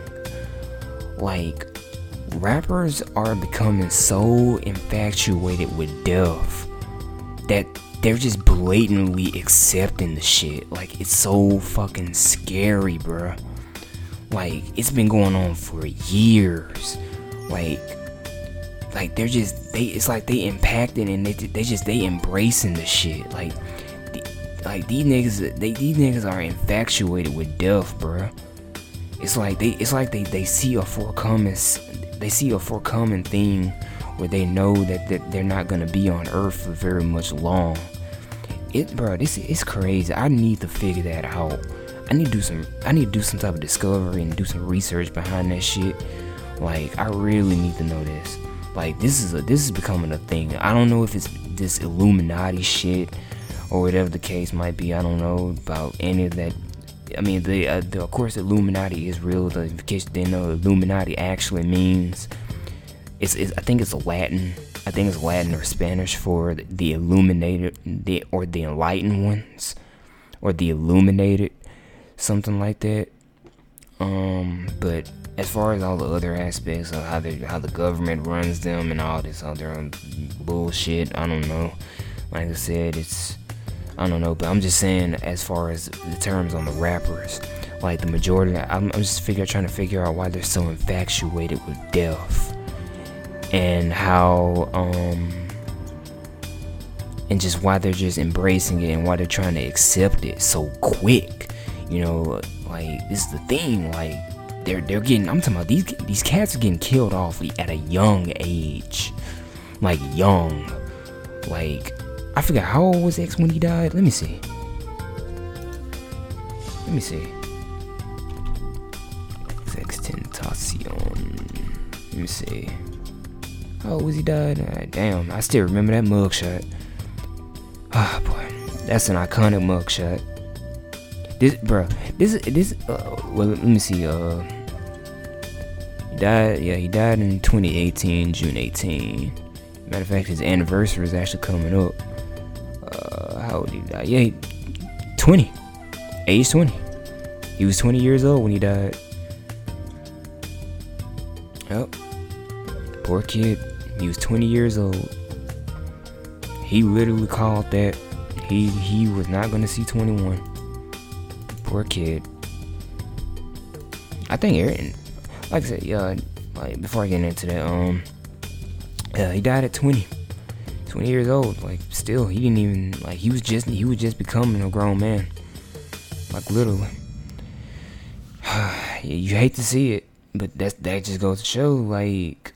Like, rappers are becoming so infatuated with death that they're just blatantly accepting the shit. Like, it's so fucking scary, bro. Like, it's been going on for years. Like, like they're just they. It's like they impacted and they they just they embracing the shit. Like, the, like these niggas, they these niggas are infatuated with death, bro. It's like they it's like they they see a forthcoming they see a forthcoming thing where they know that, that they're not gonna be on Earth for very much long. It, bro, this it's crazy. I need to figure that out. I need to do some. I need to do some type of discovery and do some research behind that shit. Like, I really need to know this. Like, this is a this is becoming a thing. I don't know if it's this Illuminati shit or whatever the case might be. I don't know about any of that. I mean, the, uh, the of course Illuminati is real. The in case you didn't know, Illuminati actually means it's, it's I think it's Latin. I think it's Latin or Spanish for the, the illuminated, the or the enlightened ones, or the illuminated, something like that. Um, but as far as all the other aspects of how they how the government runs them and all this other bullshit, I don't know. Like I said, it's I don't know, but I'm just saying as far as the terms on the rappers, like the majority, I'm, I'm just figure trying to figure out why they're so infatuated with death and how um and just why they're just embracing it and why they're trying to accept it so quick. You know, like this is the thing, like they're they're getting I'm talking about these these cats are getting killed off at a young age. Like young. Like I forgot how old was X when he died? Let me see. Let me see. X Tentacion. Let me see. How old was he died? Uh, damn, I still remember that mugshot. Ah, oh, boy, that's an iconic mugshot. This, bro, this, this. Uh, well, let me see. Uh, he died. Yeah, he died in 2018, June 18. Matter of fact, his anniversary is actually coming up. Uh, how old did he die? Yeah, he, 20. Age 20. He was 20 years old when he died. Yep. Poor kid. He was 20 years old. He literally called that he he was not gonna see 21. Poor kid. I think Aaron, like I said, yeah, like before I get into that, um, yeah, he died at 20. 20 years old. Like still, he didn't even like he was just he was just becoming a grown man. Like literally. you hate to see it, but that's that just goes to show like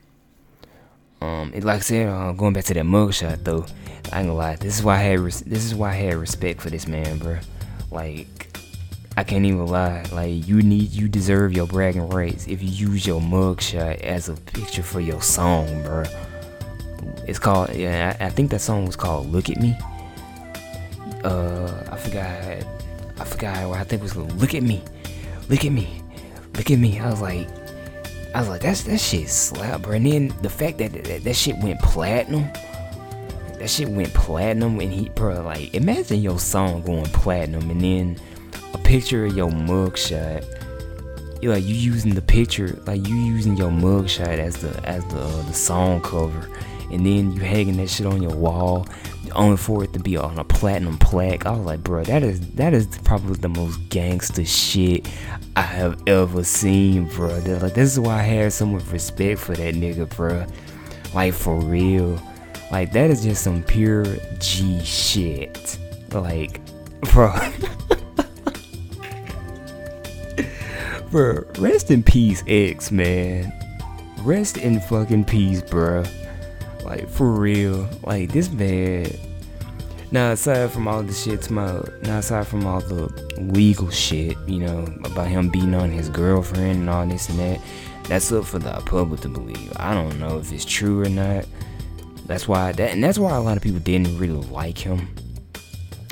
um, it, like I said, uh, going back to that mugshot though, I ain't gonna lie. This is why I had res- this is why I had respect for this man, bro. Like, I can't even lie. Like, you need you deserve your bragging rights if you use your mugshot as a picture for your song, bro. It's called yeah. I, I think that song was called "Look at Me." Uh, I forgot. I forgot. What i think was "Look at Me." Look at me. Look at me. I was like, I was like, that's that shit slap, bro. And then the fact that that, that shit went platinum, that shit went platinum, and he, bro, like, imagine your song going platinum, and then a picture of your mugshot. You like you using the picture, like you using your mugshot as the as the uh, the song cover, and then you hanging that shit on your wall, only for it to be on a platinum plaque. I was like, bro, that is that is probably the most gangster shit I have ever seen, bro. Like this is why I had so much respect for that nigga, bro. Like for real. Like that is just some pure G shit. Like, bro. bro, rest in peace, X, man. Rest in fucking peace, bro. Like for real. Like this man. Now aside from all the shit, my now aside from all the legal shit, you know, about him beating on his girlfriend and all this and that, that's up for the public to believe. I don't know if it's true or not. That's why that and that's why a lot of people didn't really like him.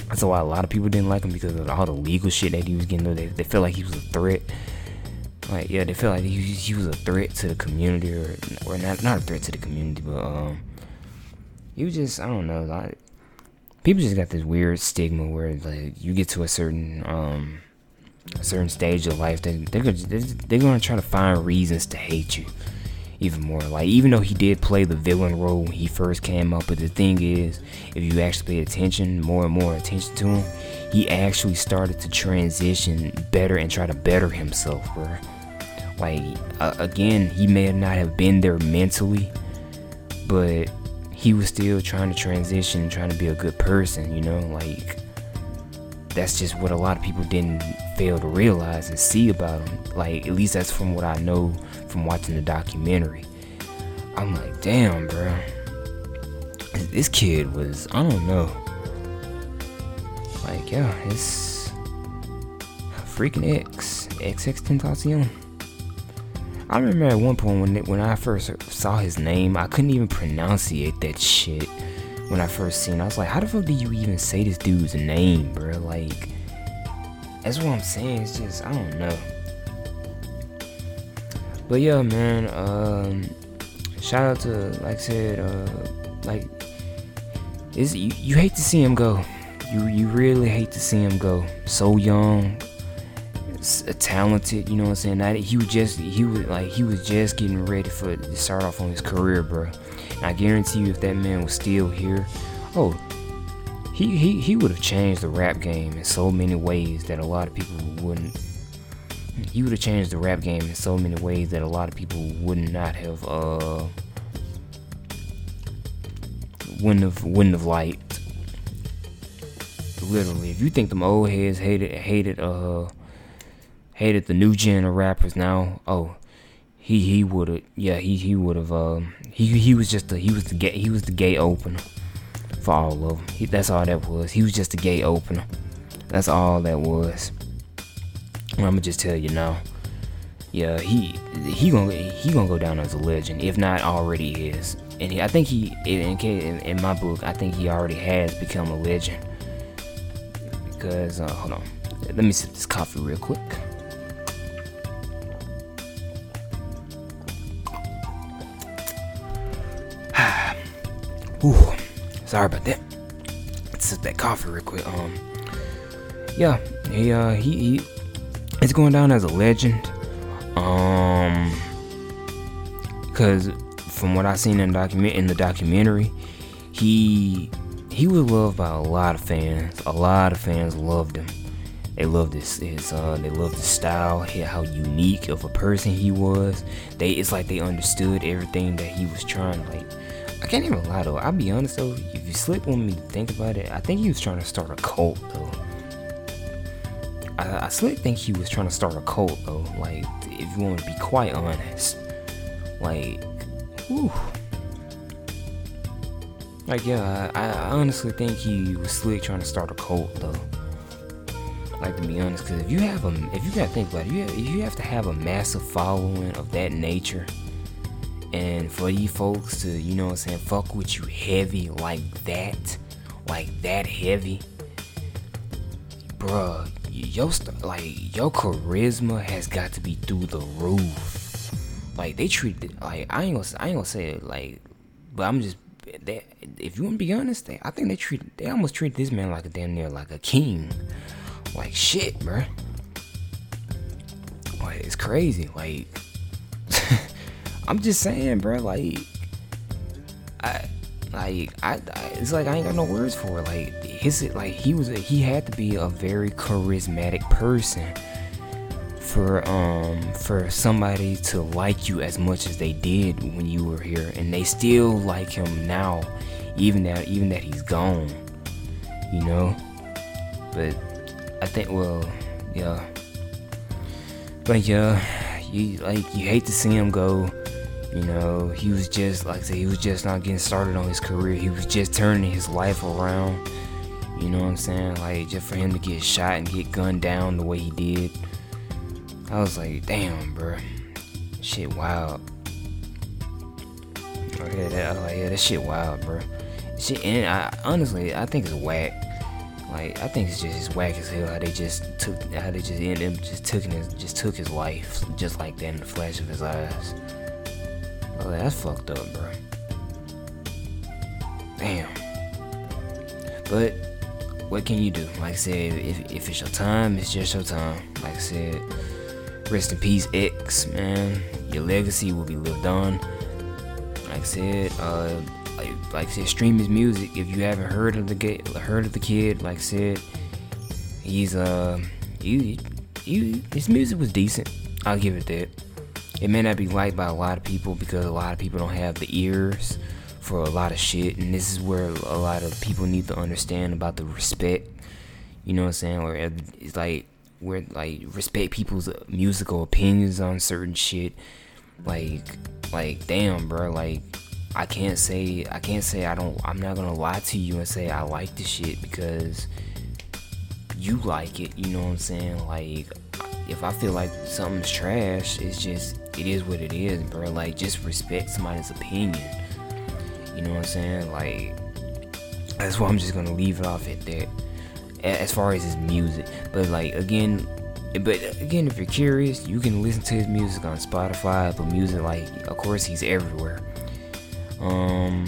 That's why a lot of people didn't like him because of all the legal shit that he was getting. They, they felt like he was a threat. Like yeah, they feel like he, he was a threat to the community, or or not not a threat to the community, but um, was just I don't know, like people just got this weird stigma where like you get to a certain um a certain stage of life, they they're they're, they're gonna try to find reasons to hate you even more. Like even though he did play the villain role when he first came up, but the thing is, if you actually pay attention, more and more attention to him, he actually started to transition better and try to better himself, bro. Like uh, again, he may not have been there mentally, but he was still trying to transition, trying to be a good person. You know, like that's just what a lot of people didn't fail to realize and see about him. Like at least that's from what I know from watching the documentary. I'm like, damn, bro. This kid was, I don't know. Like, yeah, it's freaking X, XX Tentacion. I remember at one point when when I first saw his name, I couldn't even pronunciate that shit. When I first seen. I was like, how the fuck do you even say this dude's name, bro? Like, that's what I'm saying. It's just I don't know. But yeah, man. Um, shout out to like I said, uh, like is you, you hate to see him go. You you really hate to see him go. So young, talented. You know what I'm saying? That he was just he was like he was just getting ready for to start off on his career, bro. And I guarantee you, if that man was still here, oh, he he he would have changed the rap game in so many ways that a lot of people wouldn't he would have changed the rap game in so many ways that a lot of people would not have uh wouldn't have wouldn't have liked. Literally, if you think them old heads hated hated uh hated the new gen of rappers now, oh he he would have yeah he he would have um he he was just the he was the gay he was the gay opener for all of them. He, that's all that was. He was just a gay opener. That's all that was. I'm gonna just tell you now. Yeah, he he gonna he gonna go down as a legend, if not already is. And he, I think he, in, in, in my book, I think he already has become a legend. Because uh, hold on, let me sip this coffee real quick. Ooh, sorry about that. Let's sip that coffee real quick. Um, yeah, he uh he, he it's going down as a legend. Um, because from what I seen in the document in the documentary, he he was loved by a lot of fans. A lot of fans loved him. They loved his, his uh, they loved his style, how unique of a person he was. They it's like they understood everything that he was trying. Like I can't even lie though. I'll be honest though. If you slip on me to think about it, I think he was trying to start a cult though. I, I think he was trying to start a cult though. Like, if you want to be quite honest, like, whew. Like, yeah, I, I honestly think he was slick trying to start a cult though. Like to be honest, because if you have a, if you gotta think about it, you have, you have to have a massive following of that nature, and for you folks to, you know, what I'm saying, fuck with you heavy like that, like that heavy, bruh, your like your charisma has got to be through the roof. Like they treat it like I ain't gonna I ain't gonna say it like, but I'm just they, if you want to be honest, they, I think they treat they almost treat this man like a damn near like a king. Like shit, bro. Like it's crazy. Like I'm just saying, bro. Like I like I, I, it's like I ain't got no words for it. Like his like he was a, he had to be a very charismatic person for um for somebody to like you as much as they did when you were here and they still like him now even that even that he's gone you know but I think well yeah but yeah you like you hate to see him go you know, he was just like I said, he was just not getting started on his career. He was just turning his life around. You know what I'm saying? Like just for him to get shot and get gunned down the way he did. I was like, damn, bro. Shit wild. Oh, yeah, that, like, yeah, that shit wild, bro. Shit, and I honestly, I think it's whack. Like I think it's just whack as hell how they just took how they just ended up just took his just took his life just like that in the flash of his eyes. Oh, that's fucked up, bro. Damn. But what can you do? Like I said, if, if it's your time, it's just your time. Like I said, rest in peace, X, man. Your legacy will be lived on. Like I said, uh, like, I said, stream his music. If you haven't heard of the heard of the kid, like I said, he's uh, he, he, his music was decent. I'll give it that. It may not be liked by a lot of people because a lot of people don't have the ears for a lot of shit, and this is where a lot of people need to understand about the respect. You know what I'm saying? Or it's like where like respect people's musical opinions on certain shit. Like, like damn, bro. Like, I can't say I can't say I don't. I'm not gonna lie to you and say I like the shit because you like it. You know what I'm saying? Like, if I feel like something's trash, it's just it is what it is, bro. Like, just respect somebody's opinion. You know what I'm saying? Like, that's why I'm just gonna leave it off at that. As far as his music, but like again, but again, if you're curious, you can listen to his music on Spotify, Apple Music. Like, of course, he's everywhere. Um,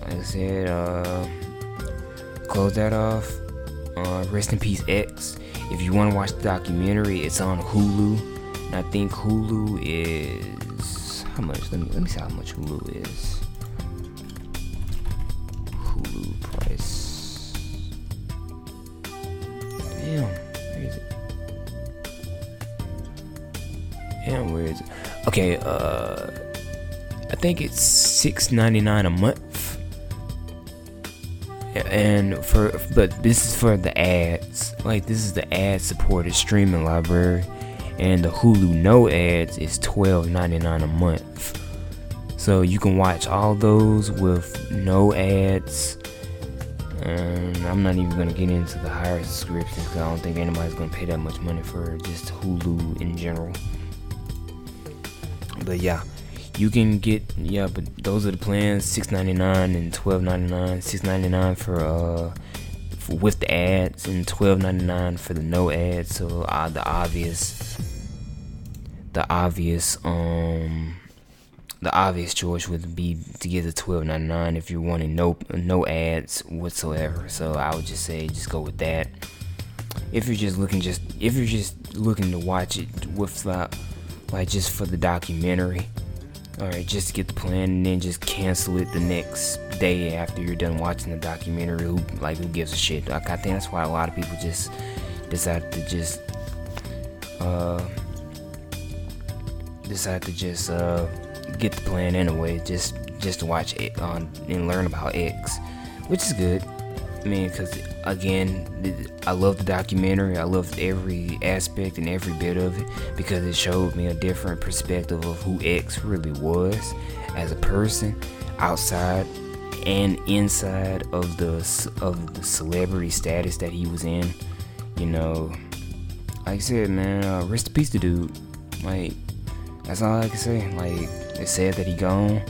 like I said, uh, close that off. Uh, rest in peace, X. If you want to watch the documentary, it's on Hulu, and I think Hulu is how much? Let me let me see how much Hulu is. Okay, uh, I think it's six ninety nine a month. And for but this is for the ads. Like this is the ad supported streaming library, and the Hulu no ads is twelve ninety nine a month. So you can watch all those with no ads. And I'm not even gonna get into the higher subscriptions because I don't think anybody's gonna pay that much money for just Hulu in general. But yeah, you can get yeah, but those are the plans: six ninety nine and twelve ninety nine. Six ninety nine for uh for, with the ads and twelve ninety nine for the no ads. So uh, the obvious, the obvious um the obvious choice would be to get the twelve ninety nine if you're wanting no no ads whatsoever. So I would just say just go with that. If you're just looking just if you're just looking to watch it with like, just for the documentary, all right, just get the plan and then just cancel it the next day after you're done watching the documentary. Who like who gives a shit? Like I think that's why a lot of people just decide to just uh decide to just uh get the plan anyway, just just to watch it on and learn about X, which is good. I mean, because again, I love the documentary. I loved every aspect and every bit of it because it showed me a different perspective of who X really was as a person, outside and inside of the of the celebrity status that he was in. You know, like I said, man, uh, rest in peace to dude. Like that's all I can say. Like it's sad that he gone.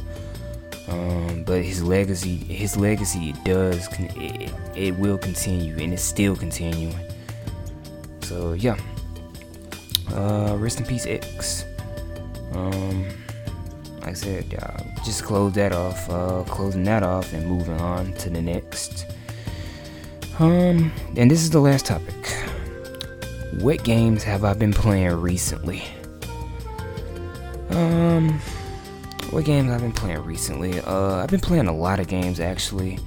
Um, but his legacy, his legacy does, it, it will continue, and it's still continuing. So yeah, uh, rest in peace, X. Um, like I said, y'all, just close that off, uh, closing that off, and moving on to the next. Um, and this is the last topic. What games have I been playing recently? Um, what games I've been playing recently? Uh, I've been playing a lot of games actually.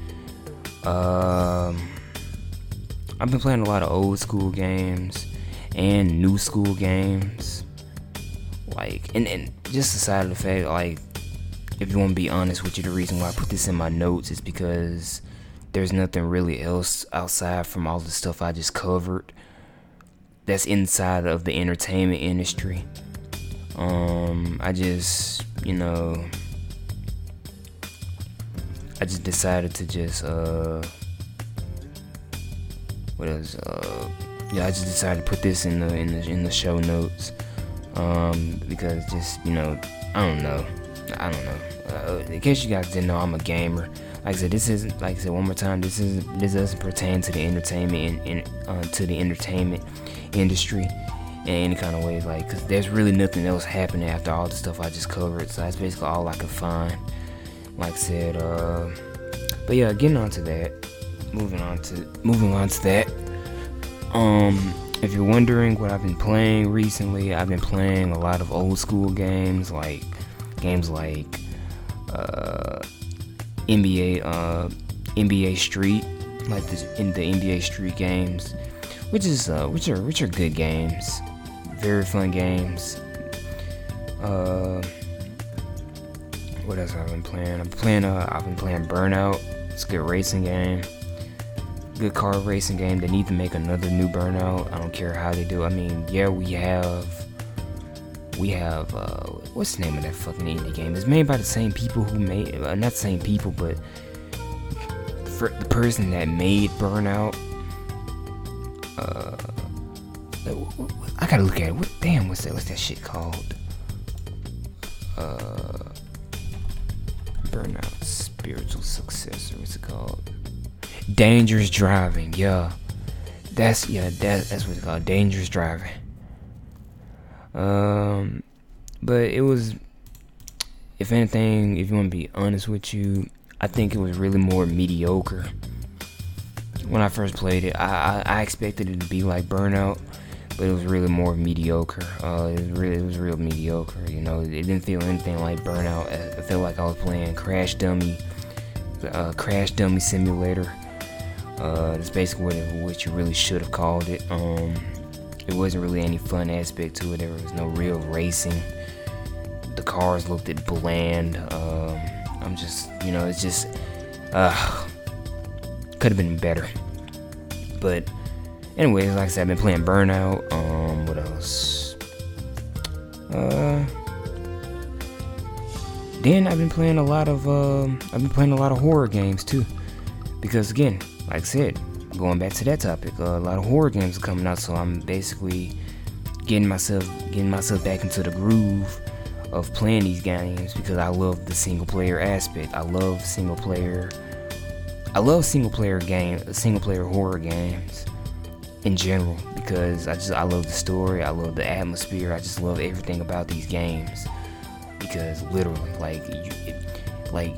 Um, I've been playing a lot of old school games and new school games. Like, and, and just aside of the fact, like, if you want to be honest with you, the reason why I put this in my notes is because there's nothing really else outside from all the stuff I just covered that's inside of the entertainment industry. Um, I just, you know, I just decided to just, uh, what else? Uh, yeah, I just decided to put this in the in the in the show notes, um, because just you know, I don't know, I don't know. Uh, in case you guys didn't know, I'm a gamer. like I said, this isn't like I said one more time. This is this doesn't pertain to the entertainment and, and uh, to the entertainment industry in any kind of ways, Like, cause there's really nothing else happening after all the stuff I just covered. So that's basically all I could find. Like I said, uh, but yeah, getting on to that. Moving on to moving on to that. Um, if you're wondering what I've been playing recently, I've been playing a lot of old school games, like games like uh, NBA, uh, NBA Street, like the, in the NBA Street games, which is uh, which are which are good games, very fun games. Uh, what else have I been playing? I'm playing. Uh, I've been playing Burnout. It's a good racing game. Good car racing game. They need to make another new Burnout. I don't care how they do. I mean, yeah, we have. We have. Uh, what's the name of that fucking indie game? It's made by the same people who made. Uh, not the same people, but for the person that made Burnout. Uh, I gotta look at it. What damn? What's that? What's that shit called? Uh, Burnout spiritual successor. What's it called? Dangerous driving. Yeah, that's yeah. That, that's what it's called. Dangerous driving. Um, but it was. If anything, if you want to be honest with you, I think it was really more mediocre. When I first played it, I, I, I expected it to be like Burnout, but it was really more mediocre. Uh, it was really it was real mediocre. You know, it didn't feel anything like Burnout. I felt like I was playing Crash Dummy, uh, Crash Dummy Simulator. Uh, that's basically what, it, what you really should have called it. Um, it wasn't really any fun aspect to it. There was no real racing. The cars looked at bland. Um, I'm just, you know, it's just, uh, could have been better. But, anyways, like I said, I've been playing Burnout. Um, what else? Uh, then I've been playing a lot of, um, I've been playing a lot of horror games too, because again, like I said, going back to that topic, uh, a lot of horror games are coming out, so I'm basically getting myself, getting myself back into the groove of playing these games because I love the single player aspect. I love single player. I love single player game, single player horror games in general because I just I love the story. I love the atmosphere. I just love everything about these games because literally, like you, it, like.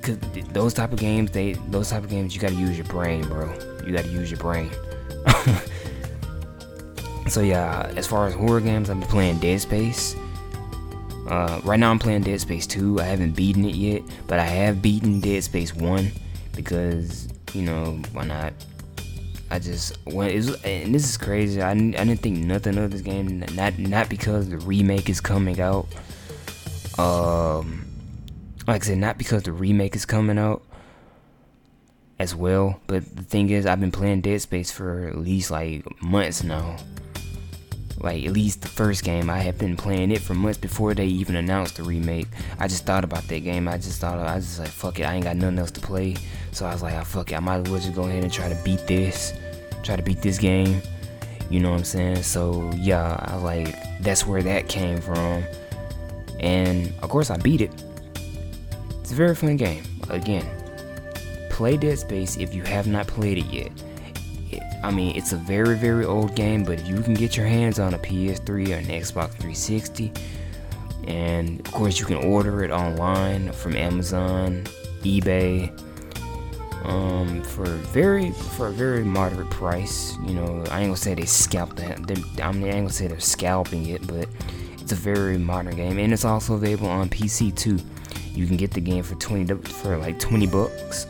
Cause those type of games, they those type of games, you gotta use your brain, bro. You gotta use your brain. so yeah, as far as horror games, I've been playing Dead Space. Uh, right now I'm playing Dead Space 2. I haven't beaten it yet, but I have beaten Dead Space 1 because, you know, why not? I just when it was, and this is crazy. I, I didn't think nothing of this game. Not not because the remake is coming out. Um, like I said, not because the remake is coming out as well. But the thing is, I've been playing Dead Space for at least like months now like at least the first game i had been playing it for months before they even announced the remake. I just thought about that game. I just thought i was just like fuck it i ain't got nothing else to play. So i was like oh, fuck it i might as well just go ahead and try to beat this try to beat this game. You know what i'm saying? So yeah i like that's where that came from. And of course i beat it. It's a very fun game. Again play dead space if you have not played it yet I mean, it's a very, very old game, but if you can get your hands on a PS3 or an Xbox 360, and of course, you can order it online from Amazon, eBay, um, for very for a very moderate price. You know, I ain't gonna say they scalped that. I mean, I ain't gonna say they're scalping it, but it's a very modern game, and it's also available on PC too. You can get the game for twenty for like twenty bucks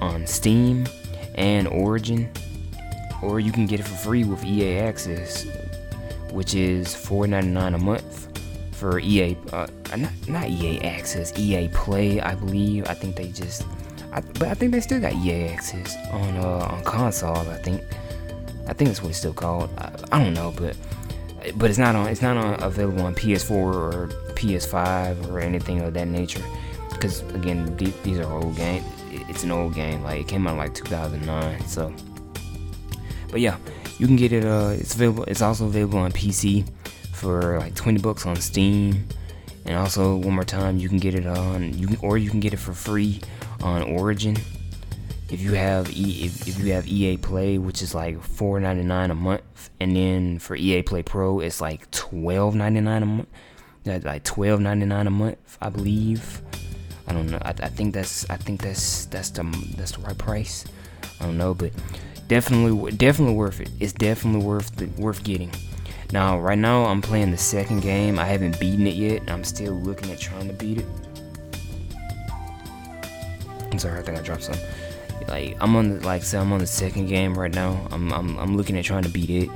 on Steam and Origin or you can get it for free with EA Access, which is $4.99 a month for EA. Uh, not not EA Access, EA Play, I believe. I think they just, I, but I think they still got EA Access on uh, on console. I think, I think that's what it's still called. I, I don't know, but but it's not on it's not on available on PS4 or PS5 or anything of that nature. Because again, these are old games. It's an old game. Like it came out like 2009, so. But yeah, you can get it. Uh, it's available. It's also available on PC for like 20 bucks on Steam. And also, one more time, you can get it on you can, or you can get it for free on Origin. If you have e, if, if you have EA Play, which is like four ninety nine a month, and then for EA Play Pro, it's like twelve ninety nine a month. That's like twelve ninety nine a month, I believe. I don't know. I, I think that's I think that's that's the that's the right price. I don't know, but definitely definitely worth it. It's definitely worth the, worth getting. Now, right now, I'm playing the second game. I haven't beaten it yet. I'm still looking at trying to beat it. I'm sorry, I think I dropped some. Like I'm on the like say I'm on the second game right now. I'm I'm, I'm looking at trying to beat it.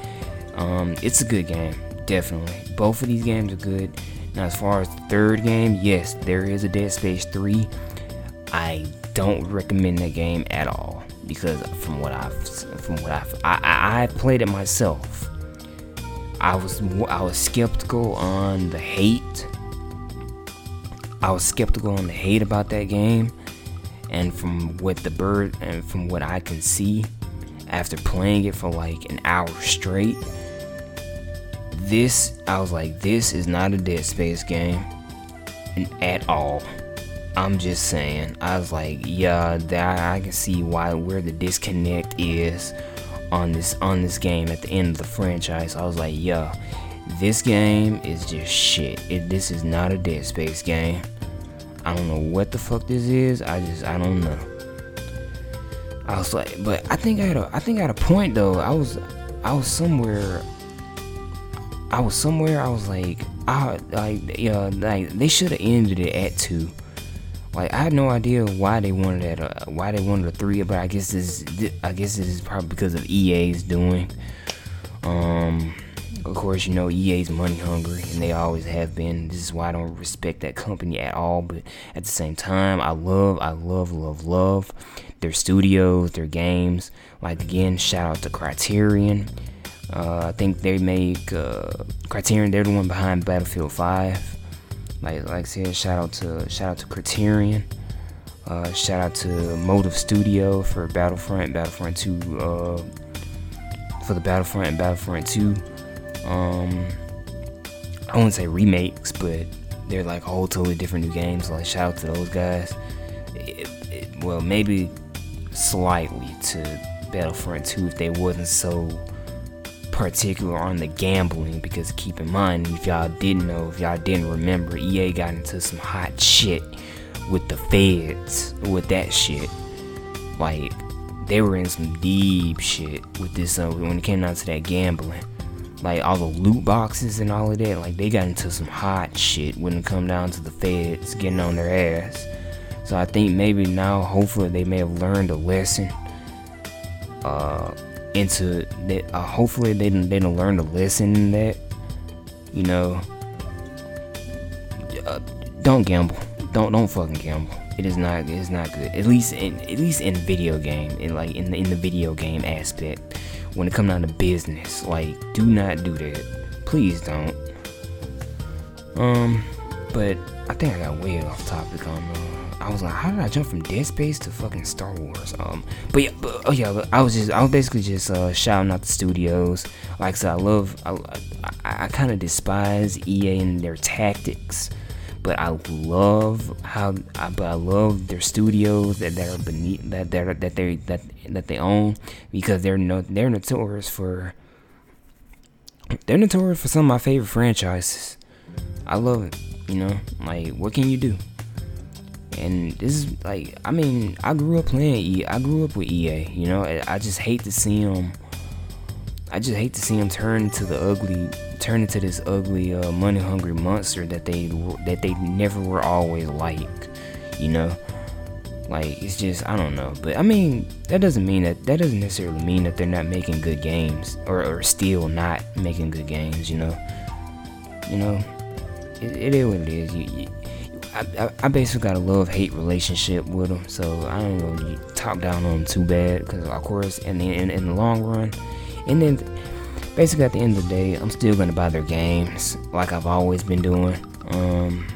Um, it's a good game, definitely. Both of these games are good. Now, as far as the third game, yes, there is a Dead Space 3. I don't recommend that game at all because from what I've from what I've I, I, played it myself. I was I was skeptical on the hate. I was skeptical on the hate about that game, and from what the bird and from what I can see, after playing it for like an hour straight, this I was like, this is not a Dead Space game at all. I'm just saying. I was like, yeah, that I can see why where the disconnect is on this on this game at the end of the franchise. I was like, yeah, this game is just shit. It, this is not a Dead Space game. I don't know what the fuck this is. I just I don't know. I was like, but I think I had a I think I had a point though. I was I was somewhere. I was somewhere. I was like, I like yeah, like they should have ended it at two. Like I had no idea why they wanted that, uh, why they wanted a three, but I guess this, I guess this is probably because of EA's doing. Um, of course, you know EA's money hungry, and they always have been. This is why I don't respect that company at all. But at the same time, I love, I love, love, love their studios, their games. Like again, shout out to Criterion. Uh, I think they make uh, Criterion. They're the one behind Battlefield Five. Like like I said, shout out to shout out to Criterion. Uh, shout out to Motive Studio for Battlefront, Battlefront 2, uh, for the Battlefront and Battlefront 2. Um, I wouldn't say remakes, but they're like a whole totally different new games. Like shout out to those guys. It, it, well, maybe slightly to Battlefront 2 if they wasn't so particular on the gambling because keep in mind if y'all didn't know if y'all didn't remember ea got into some hot shit with the feds with that shit. Like they were in some deep shit with this uh, when it came down to that gambling. Like all the loot boxes and all of that like they got into some hot shit when it come down to the feds getting on their ass. So i think maybe now hopefully they may have learned a lesson uh into that. Uh, hopefully, they they don't learn to listen in that. You know, uh, don't gamble. Don't don't fucking gamble. It is not it's not good. At least in at least in video game in like in the, in the video game aspect. When it comes down to business, like do not do that. Please don't. Um, but I think I got way off topic on. Uh, I was like, how did I jump from Dead Space to fucking Star Wars? Um, but yeah, but, oh yeah, I was just, I was basically just uh, shouting out the studios. Like I said, I love, I, I, I kind of despise EA and their tactics, but I love how, I, but I love their studios that, that are beneath, that that that they that that they own because they're no, they're notorious for, they're notorious for some of my favorite franchises. I love it. You know, like what can you do? And this is like I mean I grew up playing EA. I grew up with EA. You know, I just hate to see them. I just hate to see them turn into the ugly, turn into this ugly, uh, money hungry monster that they that they never were always like. You know, like it's just I don't know. But I mean that doesn't mean that that doesn't necessarily mean that they're not making good games or, or still not making good games. You know, you know, it, it is what it is. You, you, I, I, basically got a love hate relationship with them, so I don't really talk down on them too bad. Because of course, in the in, in the long run, and then basically at the end of the day, I'm still gonna buy their games like I've always been doing. Um,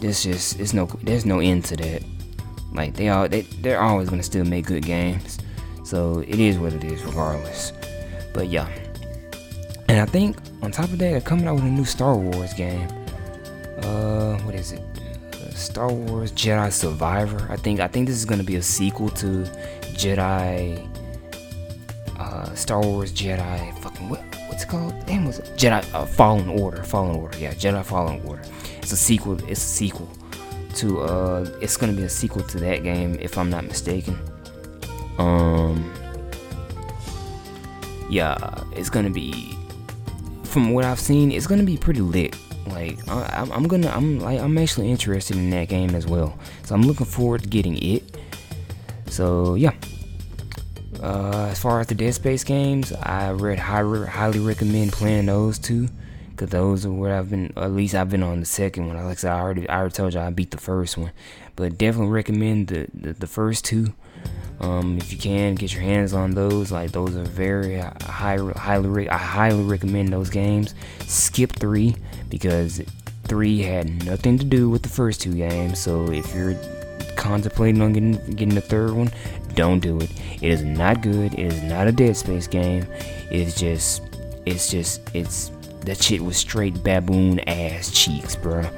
there's just it's no there's no end to that. Like they all they they're always gonna still make good games. So it is what it is, regardless. But yeah, and I think on top of that, they're coming out with a new Star Wars game. Uh, what is it? Star Wars Jedi Survivor. I think I think this is gonna be a sequel to Jedi uh, Star Wars Jedi fucking what what's it called? Damn was it Jedi uh, Fallen Order. Fallen Order, yeah, Jedi Fallen Order. It's a sequel. It's a sequel to uh it's gonna be a sequel to that game if I'm not mistaken. Um yeah, it's gonna be from what I've seen, it's gonna be pretty lit. Like I, am gonna, I'm like, I'm actually interested in that game as well. So I'm looking forward to getting it. So yeah. Uh, as far as the Dead Space games, I read highly, highly recommend playing those two, cause those are what I've been. At least I've been on the second one. Like I said, I already, I already told you I beat the first one, but definitely recommend the the, the first two. Um, if you can get your hands on those, like those are very high, highly, I highly recommend those games. Skip three because three had nothing to do with the first two games. So if you're contemplating on getting getting the third one, don't do it. It is not good. It is not a Dead Space game. It's just, it's just, it's that shit was straight baboon ass cheeks, bro.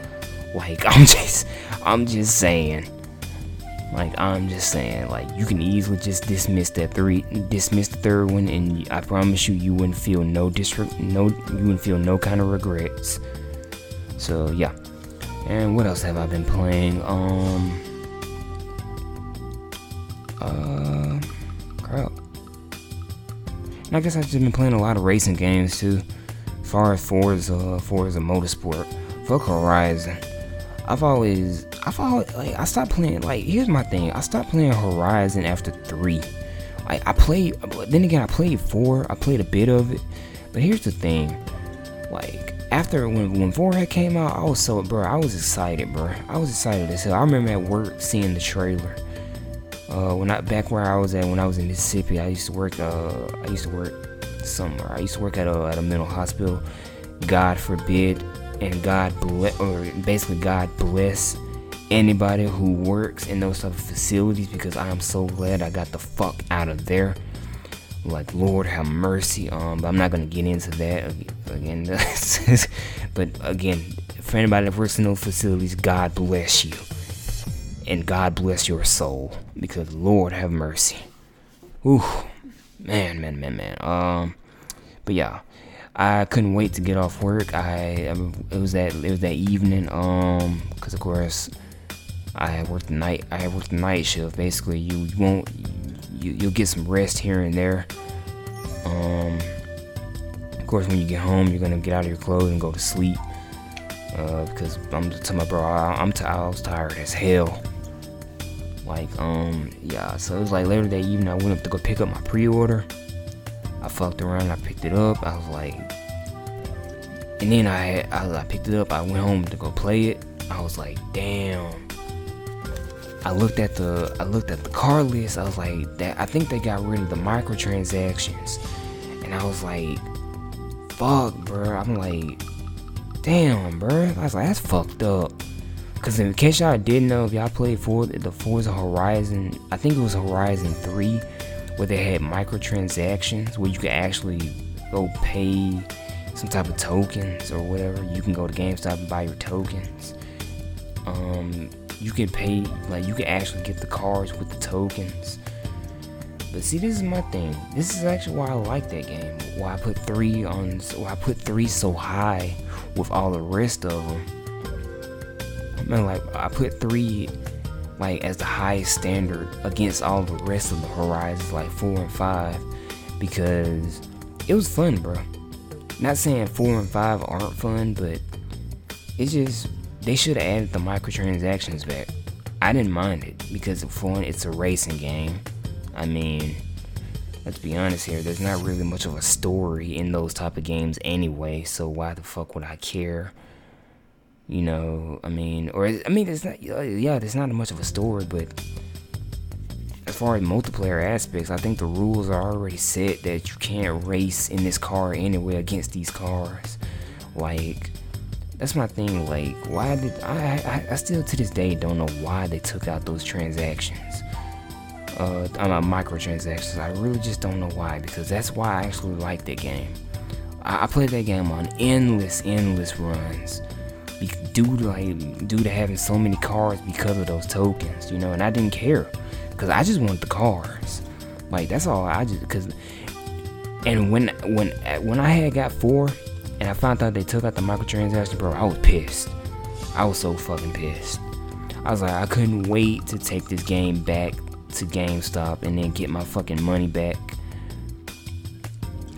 Like I'm just, I'm just saying. Like I'm just saying, like you can easily just dismiss that three, dismiss the third one, and I promise you, you wouldn't feel no disre- no, you wouldn't feel no kind of regrets. So yeah, and what else have I been playing? Um, uh, crap. And I guess I've just been playing a lot of racing games too. Far as far as Forza, Forza Motorsport, fuck Horizon. I've always, I've always, like, I stopped playing, like, here's my thing. I stopped playing Horizon after 3. Like, I played, then again, I played 4. I played a bit of it. But here's the thing. Like, after, when, when 4 had came out, I was so, bro, I was excited, bro. I was excited as hell. I remember at work seeing the trailer. Uh, when I, back where I was at, when I was in Mississippi, I used to work, uh, I used to work somewhere. I used to work at a, at a mental hospital. God forbid and God bless, or basically God bless anybody who works in those type of facilities because I am so glad I got the fuck out of there. Like Lord have mercy. Um, but I'm not gonna get into that again. but again, for anybody that works in those facilities, God bless you, and God bless your soul because Lord have mercy. Ooh, man, man, man, man. Um, but yeah. I couldn't wait to get off work. I it was that it was that evening. Um, because of course I worked the night. I worked the night shift. Basically, you, you won't you you'll get some rest here and there. Um, of course, when you get home, you're gonna get out of your clothes and go to sleep. Uh, because I'm to my bro, I, I'm t- I was tired as hell. Like um yeah, so it was like later that evening. I went up to go pick up my pre-order. I fucked around, I picked it up. I was like, and then I, I, I picked it up. I went home to go play it. I was like, damn. I looked at the I looked at the car list. I was like, that I think they got rid of the microtransactions, and I was like, fuck, bro. I'm like, damn, bro. I was like, that's fucked up. Cause in case y'all didn't know, if y'all played for the Forza Horizon, I think it was Horizon 3 where they had microtransactions where you could actually go pay some type of tokens or whatever. You can go to GameStop and buy your tokens. Um, you can pay like you can actually get the cars with the tokens. But see, this is my thing. This is actually why I like that game. Why I put three on. Why I put three so high with all the rest of them. Man, like I put three like as the highest standard against all the rest of the horizons like four and five because it was fun bro not saying four and five aren't fun but it's just they should have added the microtransactions back. I didn't mind it because for one it's a racing game. I mean let's be honest here there's not really much of a story in those type of games anyway so why the fuck would i care? You know, I mean, or I mean, it's not, uh, yeah, there's not much of a story, but as far as multiplayer aspects, I think the rules are already set that you can't race in this car anyway against these cars. Like, that's my thing. Like, why did I, I? I still to this day don't know why they took out those transactions. Uh, I'm uh, microtransactions. I really just don't know why because that's why I actually like that game. I, I played that game on endless, endless runs due to like due to having so many cars because of those tokens, you know. And I didn't care because I just wanted the cars. Like that's all I just because. And when when when I had got four, and I found out they took out the microtransaction, bro, I was pissed. I was so fucking pissed. I was like, I couldn't wait to take this game back to GameStop and then get my fucking money back.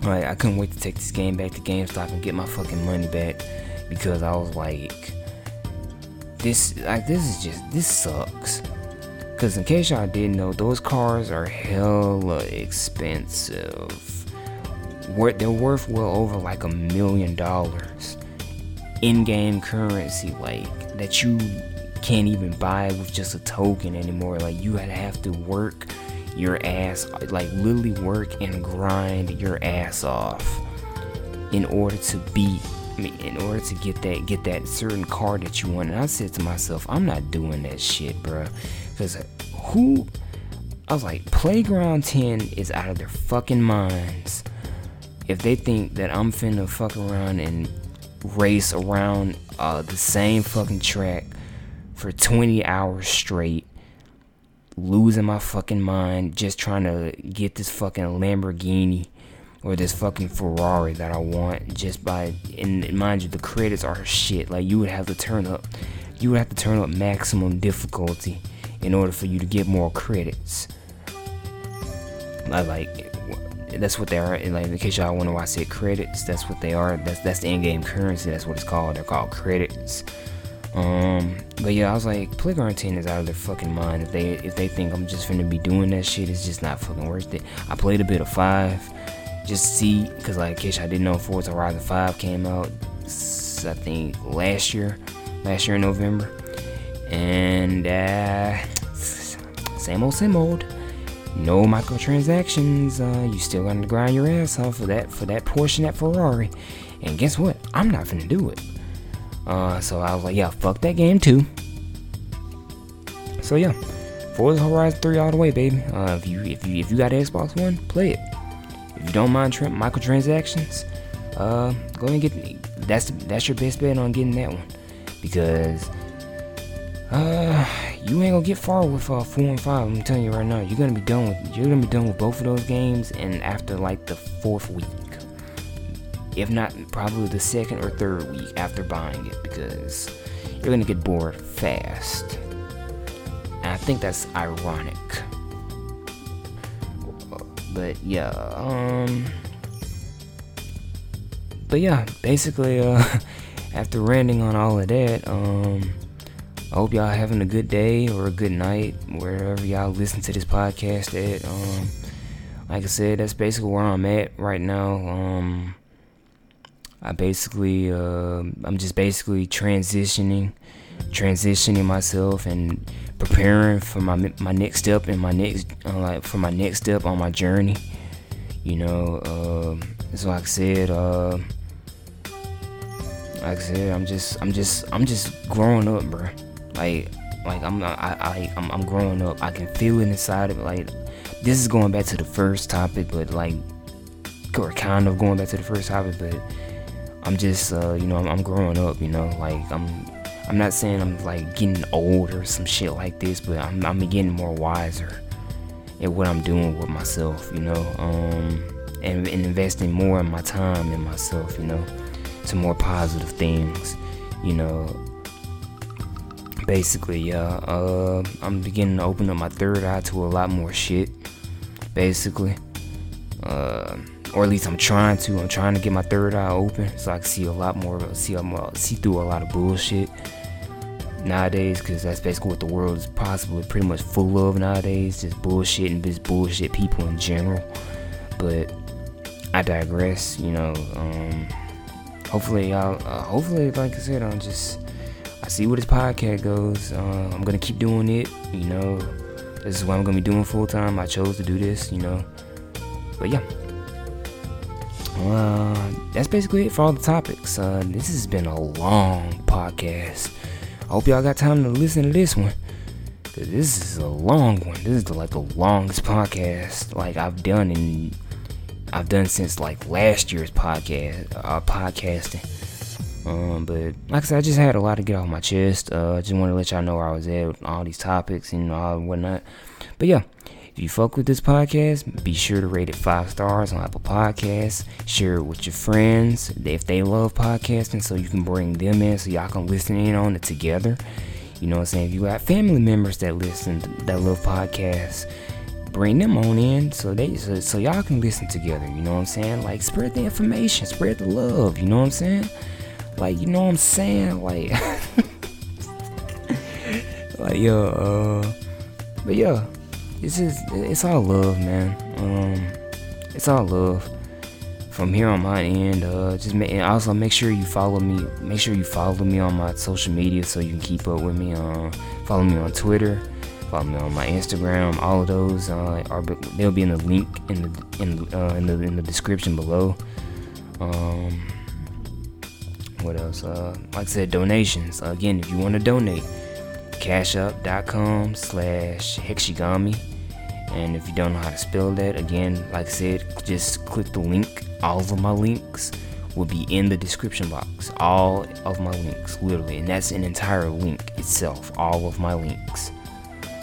Like, I couldn't wait to take this game back to GameStop and get my fucking money back because I was like, this, like, this is just, this sucks. Because in case y'all didn't know, those cars are hella expensive. They're worth well over like a million dollars in-game currency, like that you can't even buy with just a token anymore. Like you have to work your ass, like literally work and grind your ass off in order to beat I mean, in order to get that get that certain card that you want. And I said to myself, I'm not doing that shit, bro. Because who? I was like, Playground 10 is out of their fucking minds if they think that I'm finna fuck around and race around uh, the same fucking track for 20 hours straight, losing my fucking mind, just trying to get this fucking Lamborghini or this fucking Ferrari that I want just by and mind you the credits are shit. Like you would have to turn up you would have to turn up maximum difficulty in order for you to get more credits. I like that's what they are. Like in case y'all wonder why I said credits, that's what they are. That's that's the in-game currency. That's what it's called. They're called credits. Um, but yeah, I was like, Playground 10 is out of their fucking mind. If they if they think I'm just gonna be doing that shit, it's just not fucking worth it. I played a bit of five, just see, cause like, in case I didn't know, Forza Horizon 5 came out, I think last year, last year in November, and uh, same old, same old no microtransactions. Uh, you still gonna grind your ass off for that for that portion at Ferrari. And guess what? I'm not gonna do it. Uh, so I was like, yeah, fuck that game too. So yeah, Forza Horizon 3 all the way, baby. Uh, if you if you if you got an Xbox One, play it. If you don't mind tra- microtransactions, uh, go and get that's that's your best bet on getting that one because uh you ain't gonna get far with uh, four and five. I'm telling you right now, you're gonna be done with you're gonna be done with both of those games, and after like the fourth week, if not probably the second or third week after buying it, because you're gonna get bored fast. And I think that's ironic. But yeah, um, but yeah, basically, uh, after ranting on all of that, um I hope y'all having a good day or a good night wherever y'all listen to this podcast at. Um, like I said, that's basically where I'm at right now. Um, I basically, uh, I'm just basically transitioning, transitioning myself and preparing for my my next step and my next uh, like for my next step on my journey. You know, uh, so like I said, uh, like I said, I'm just, I'm just, I'm just growing up, bro. Like, like I'm I, I, I'm, I'm growing up. I can feel it inside of it. Like, this is going back to the first topic, but like, or kind of going back to the first topic, but I'm just, uh, you know, I'm, I'm growing up. You know, like I'm, I'm not saying I'm like getting old or some shit like this, but I'm, I'm getting more wiser at what I'm doing with myself. You know, um, and, and investing more in my time in myself. You know, to more positive things. You know, basically, yeah, uh, I'm beginning to open up my third eye to a lot more shit. Basically, uh, or at least I'm trying to. I'm trying to get my third eye open so I can see a lot more, see see through a lot of bullshit nowadays. Because that's basically what the world is possibly pretty much full of nowadays, just bullshit and just bullshit people in general. But I digress. You know, um, hopefully y'all, uh, hopefully, like I said, I'm just I see where this podcast goes. Uh, I'm gonna keep doing it. You know, this is what I'm gonna be doing full time. I chose to do this. You know, but yeah. Uh, that's basically it for all the topics. Uh, this has been a long podcast. I hope y'all got time to listen to this one. Cause this is a long one. This is the, like the longest podcast like I've done in I've done since like last year's podcast uh, podcasting. Um, but like I said, I just had a lot to get off my chest. Uh, I just want to let y'all know where I was at with all these topics and all whatnot. But yeah, if you fuck with this podcast, be sure to rate it five stars on Apple Podcasts. Share it with your friends if they love podcasting, so you can bring them in so y'all can listen in on it together. You know what I'm saying? If you got family members that listen that love podcasts, bring them on in so they so, so y'all can listen together. You know what I'm saying? Like spread the information, spread the love. You know what I'm saying? Like you know what I'm saying? Like like yo, uh, but yeah, it's just it's all love, man. Um, it's all love from here on my end. Uh, just and also make sure you follow me. Make sure you follow me on my social media so you can keep up with me. Uh, follow me on Twitter. Follow me on my Instagram. All of those uh, are they'll be in the link in the in uh, in the in the description below. Um, what else? Uh, like I said, donations. again, if you want to donate, cashup.com slash hexigami. And if you don't know how to spell that, again, like I said, just click the link. All of my links will be in the description box. All of my links, literally. And that's an entire link itself. All of my links.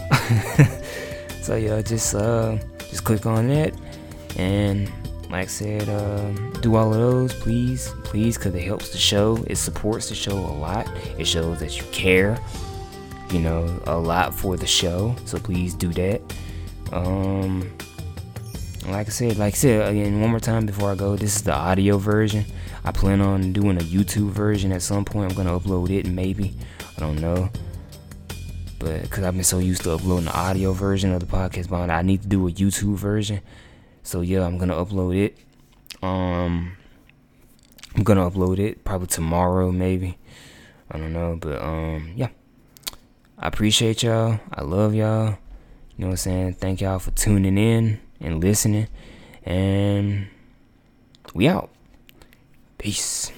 so yeah, just uh, just click on that, and like I said, uh, do all of those, please, please, because it helps the show. It supports the show a lot. It shows that you care, you know, a lot for the show. So please do that. Um, like I said, like I said again, one more time before I go. This is the audio version. I plan on doing a YouTube version at some point. I'm gonna upload it, maybe. I don't know but because I've been so used to uploading the audio version of the podcast, but I need to do a YouTube version. So yeah, I'm gonna upload it. Um, I'm gonna upload it probably tomorrow, maybe. I don't know, but um, yeah. I appreciate y'all. I love y'all. You know what I'm saying? Thank y'all for tuning in and listening. And we out. Peace.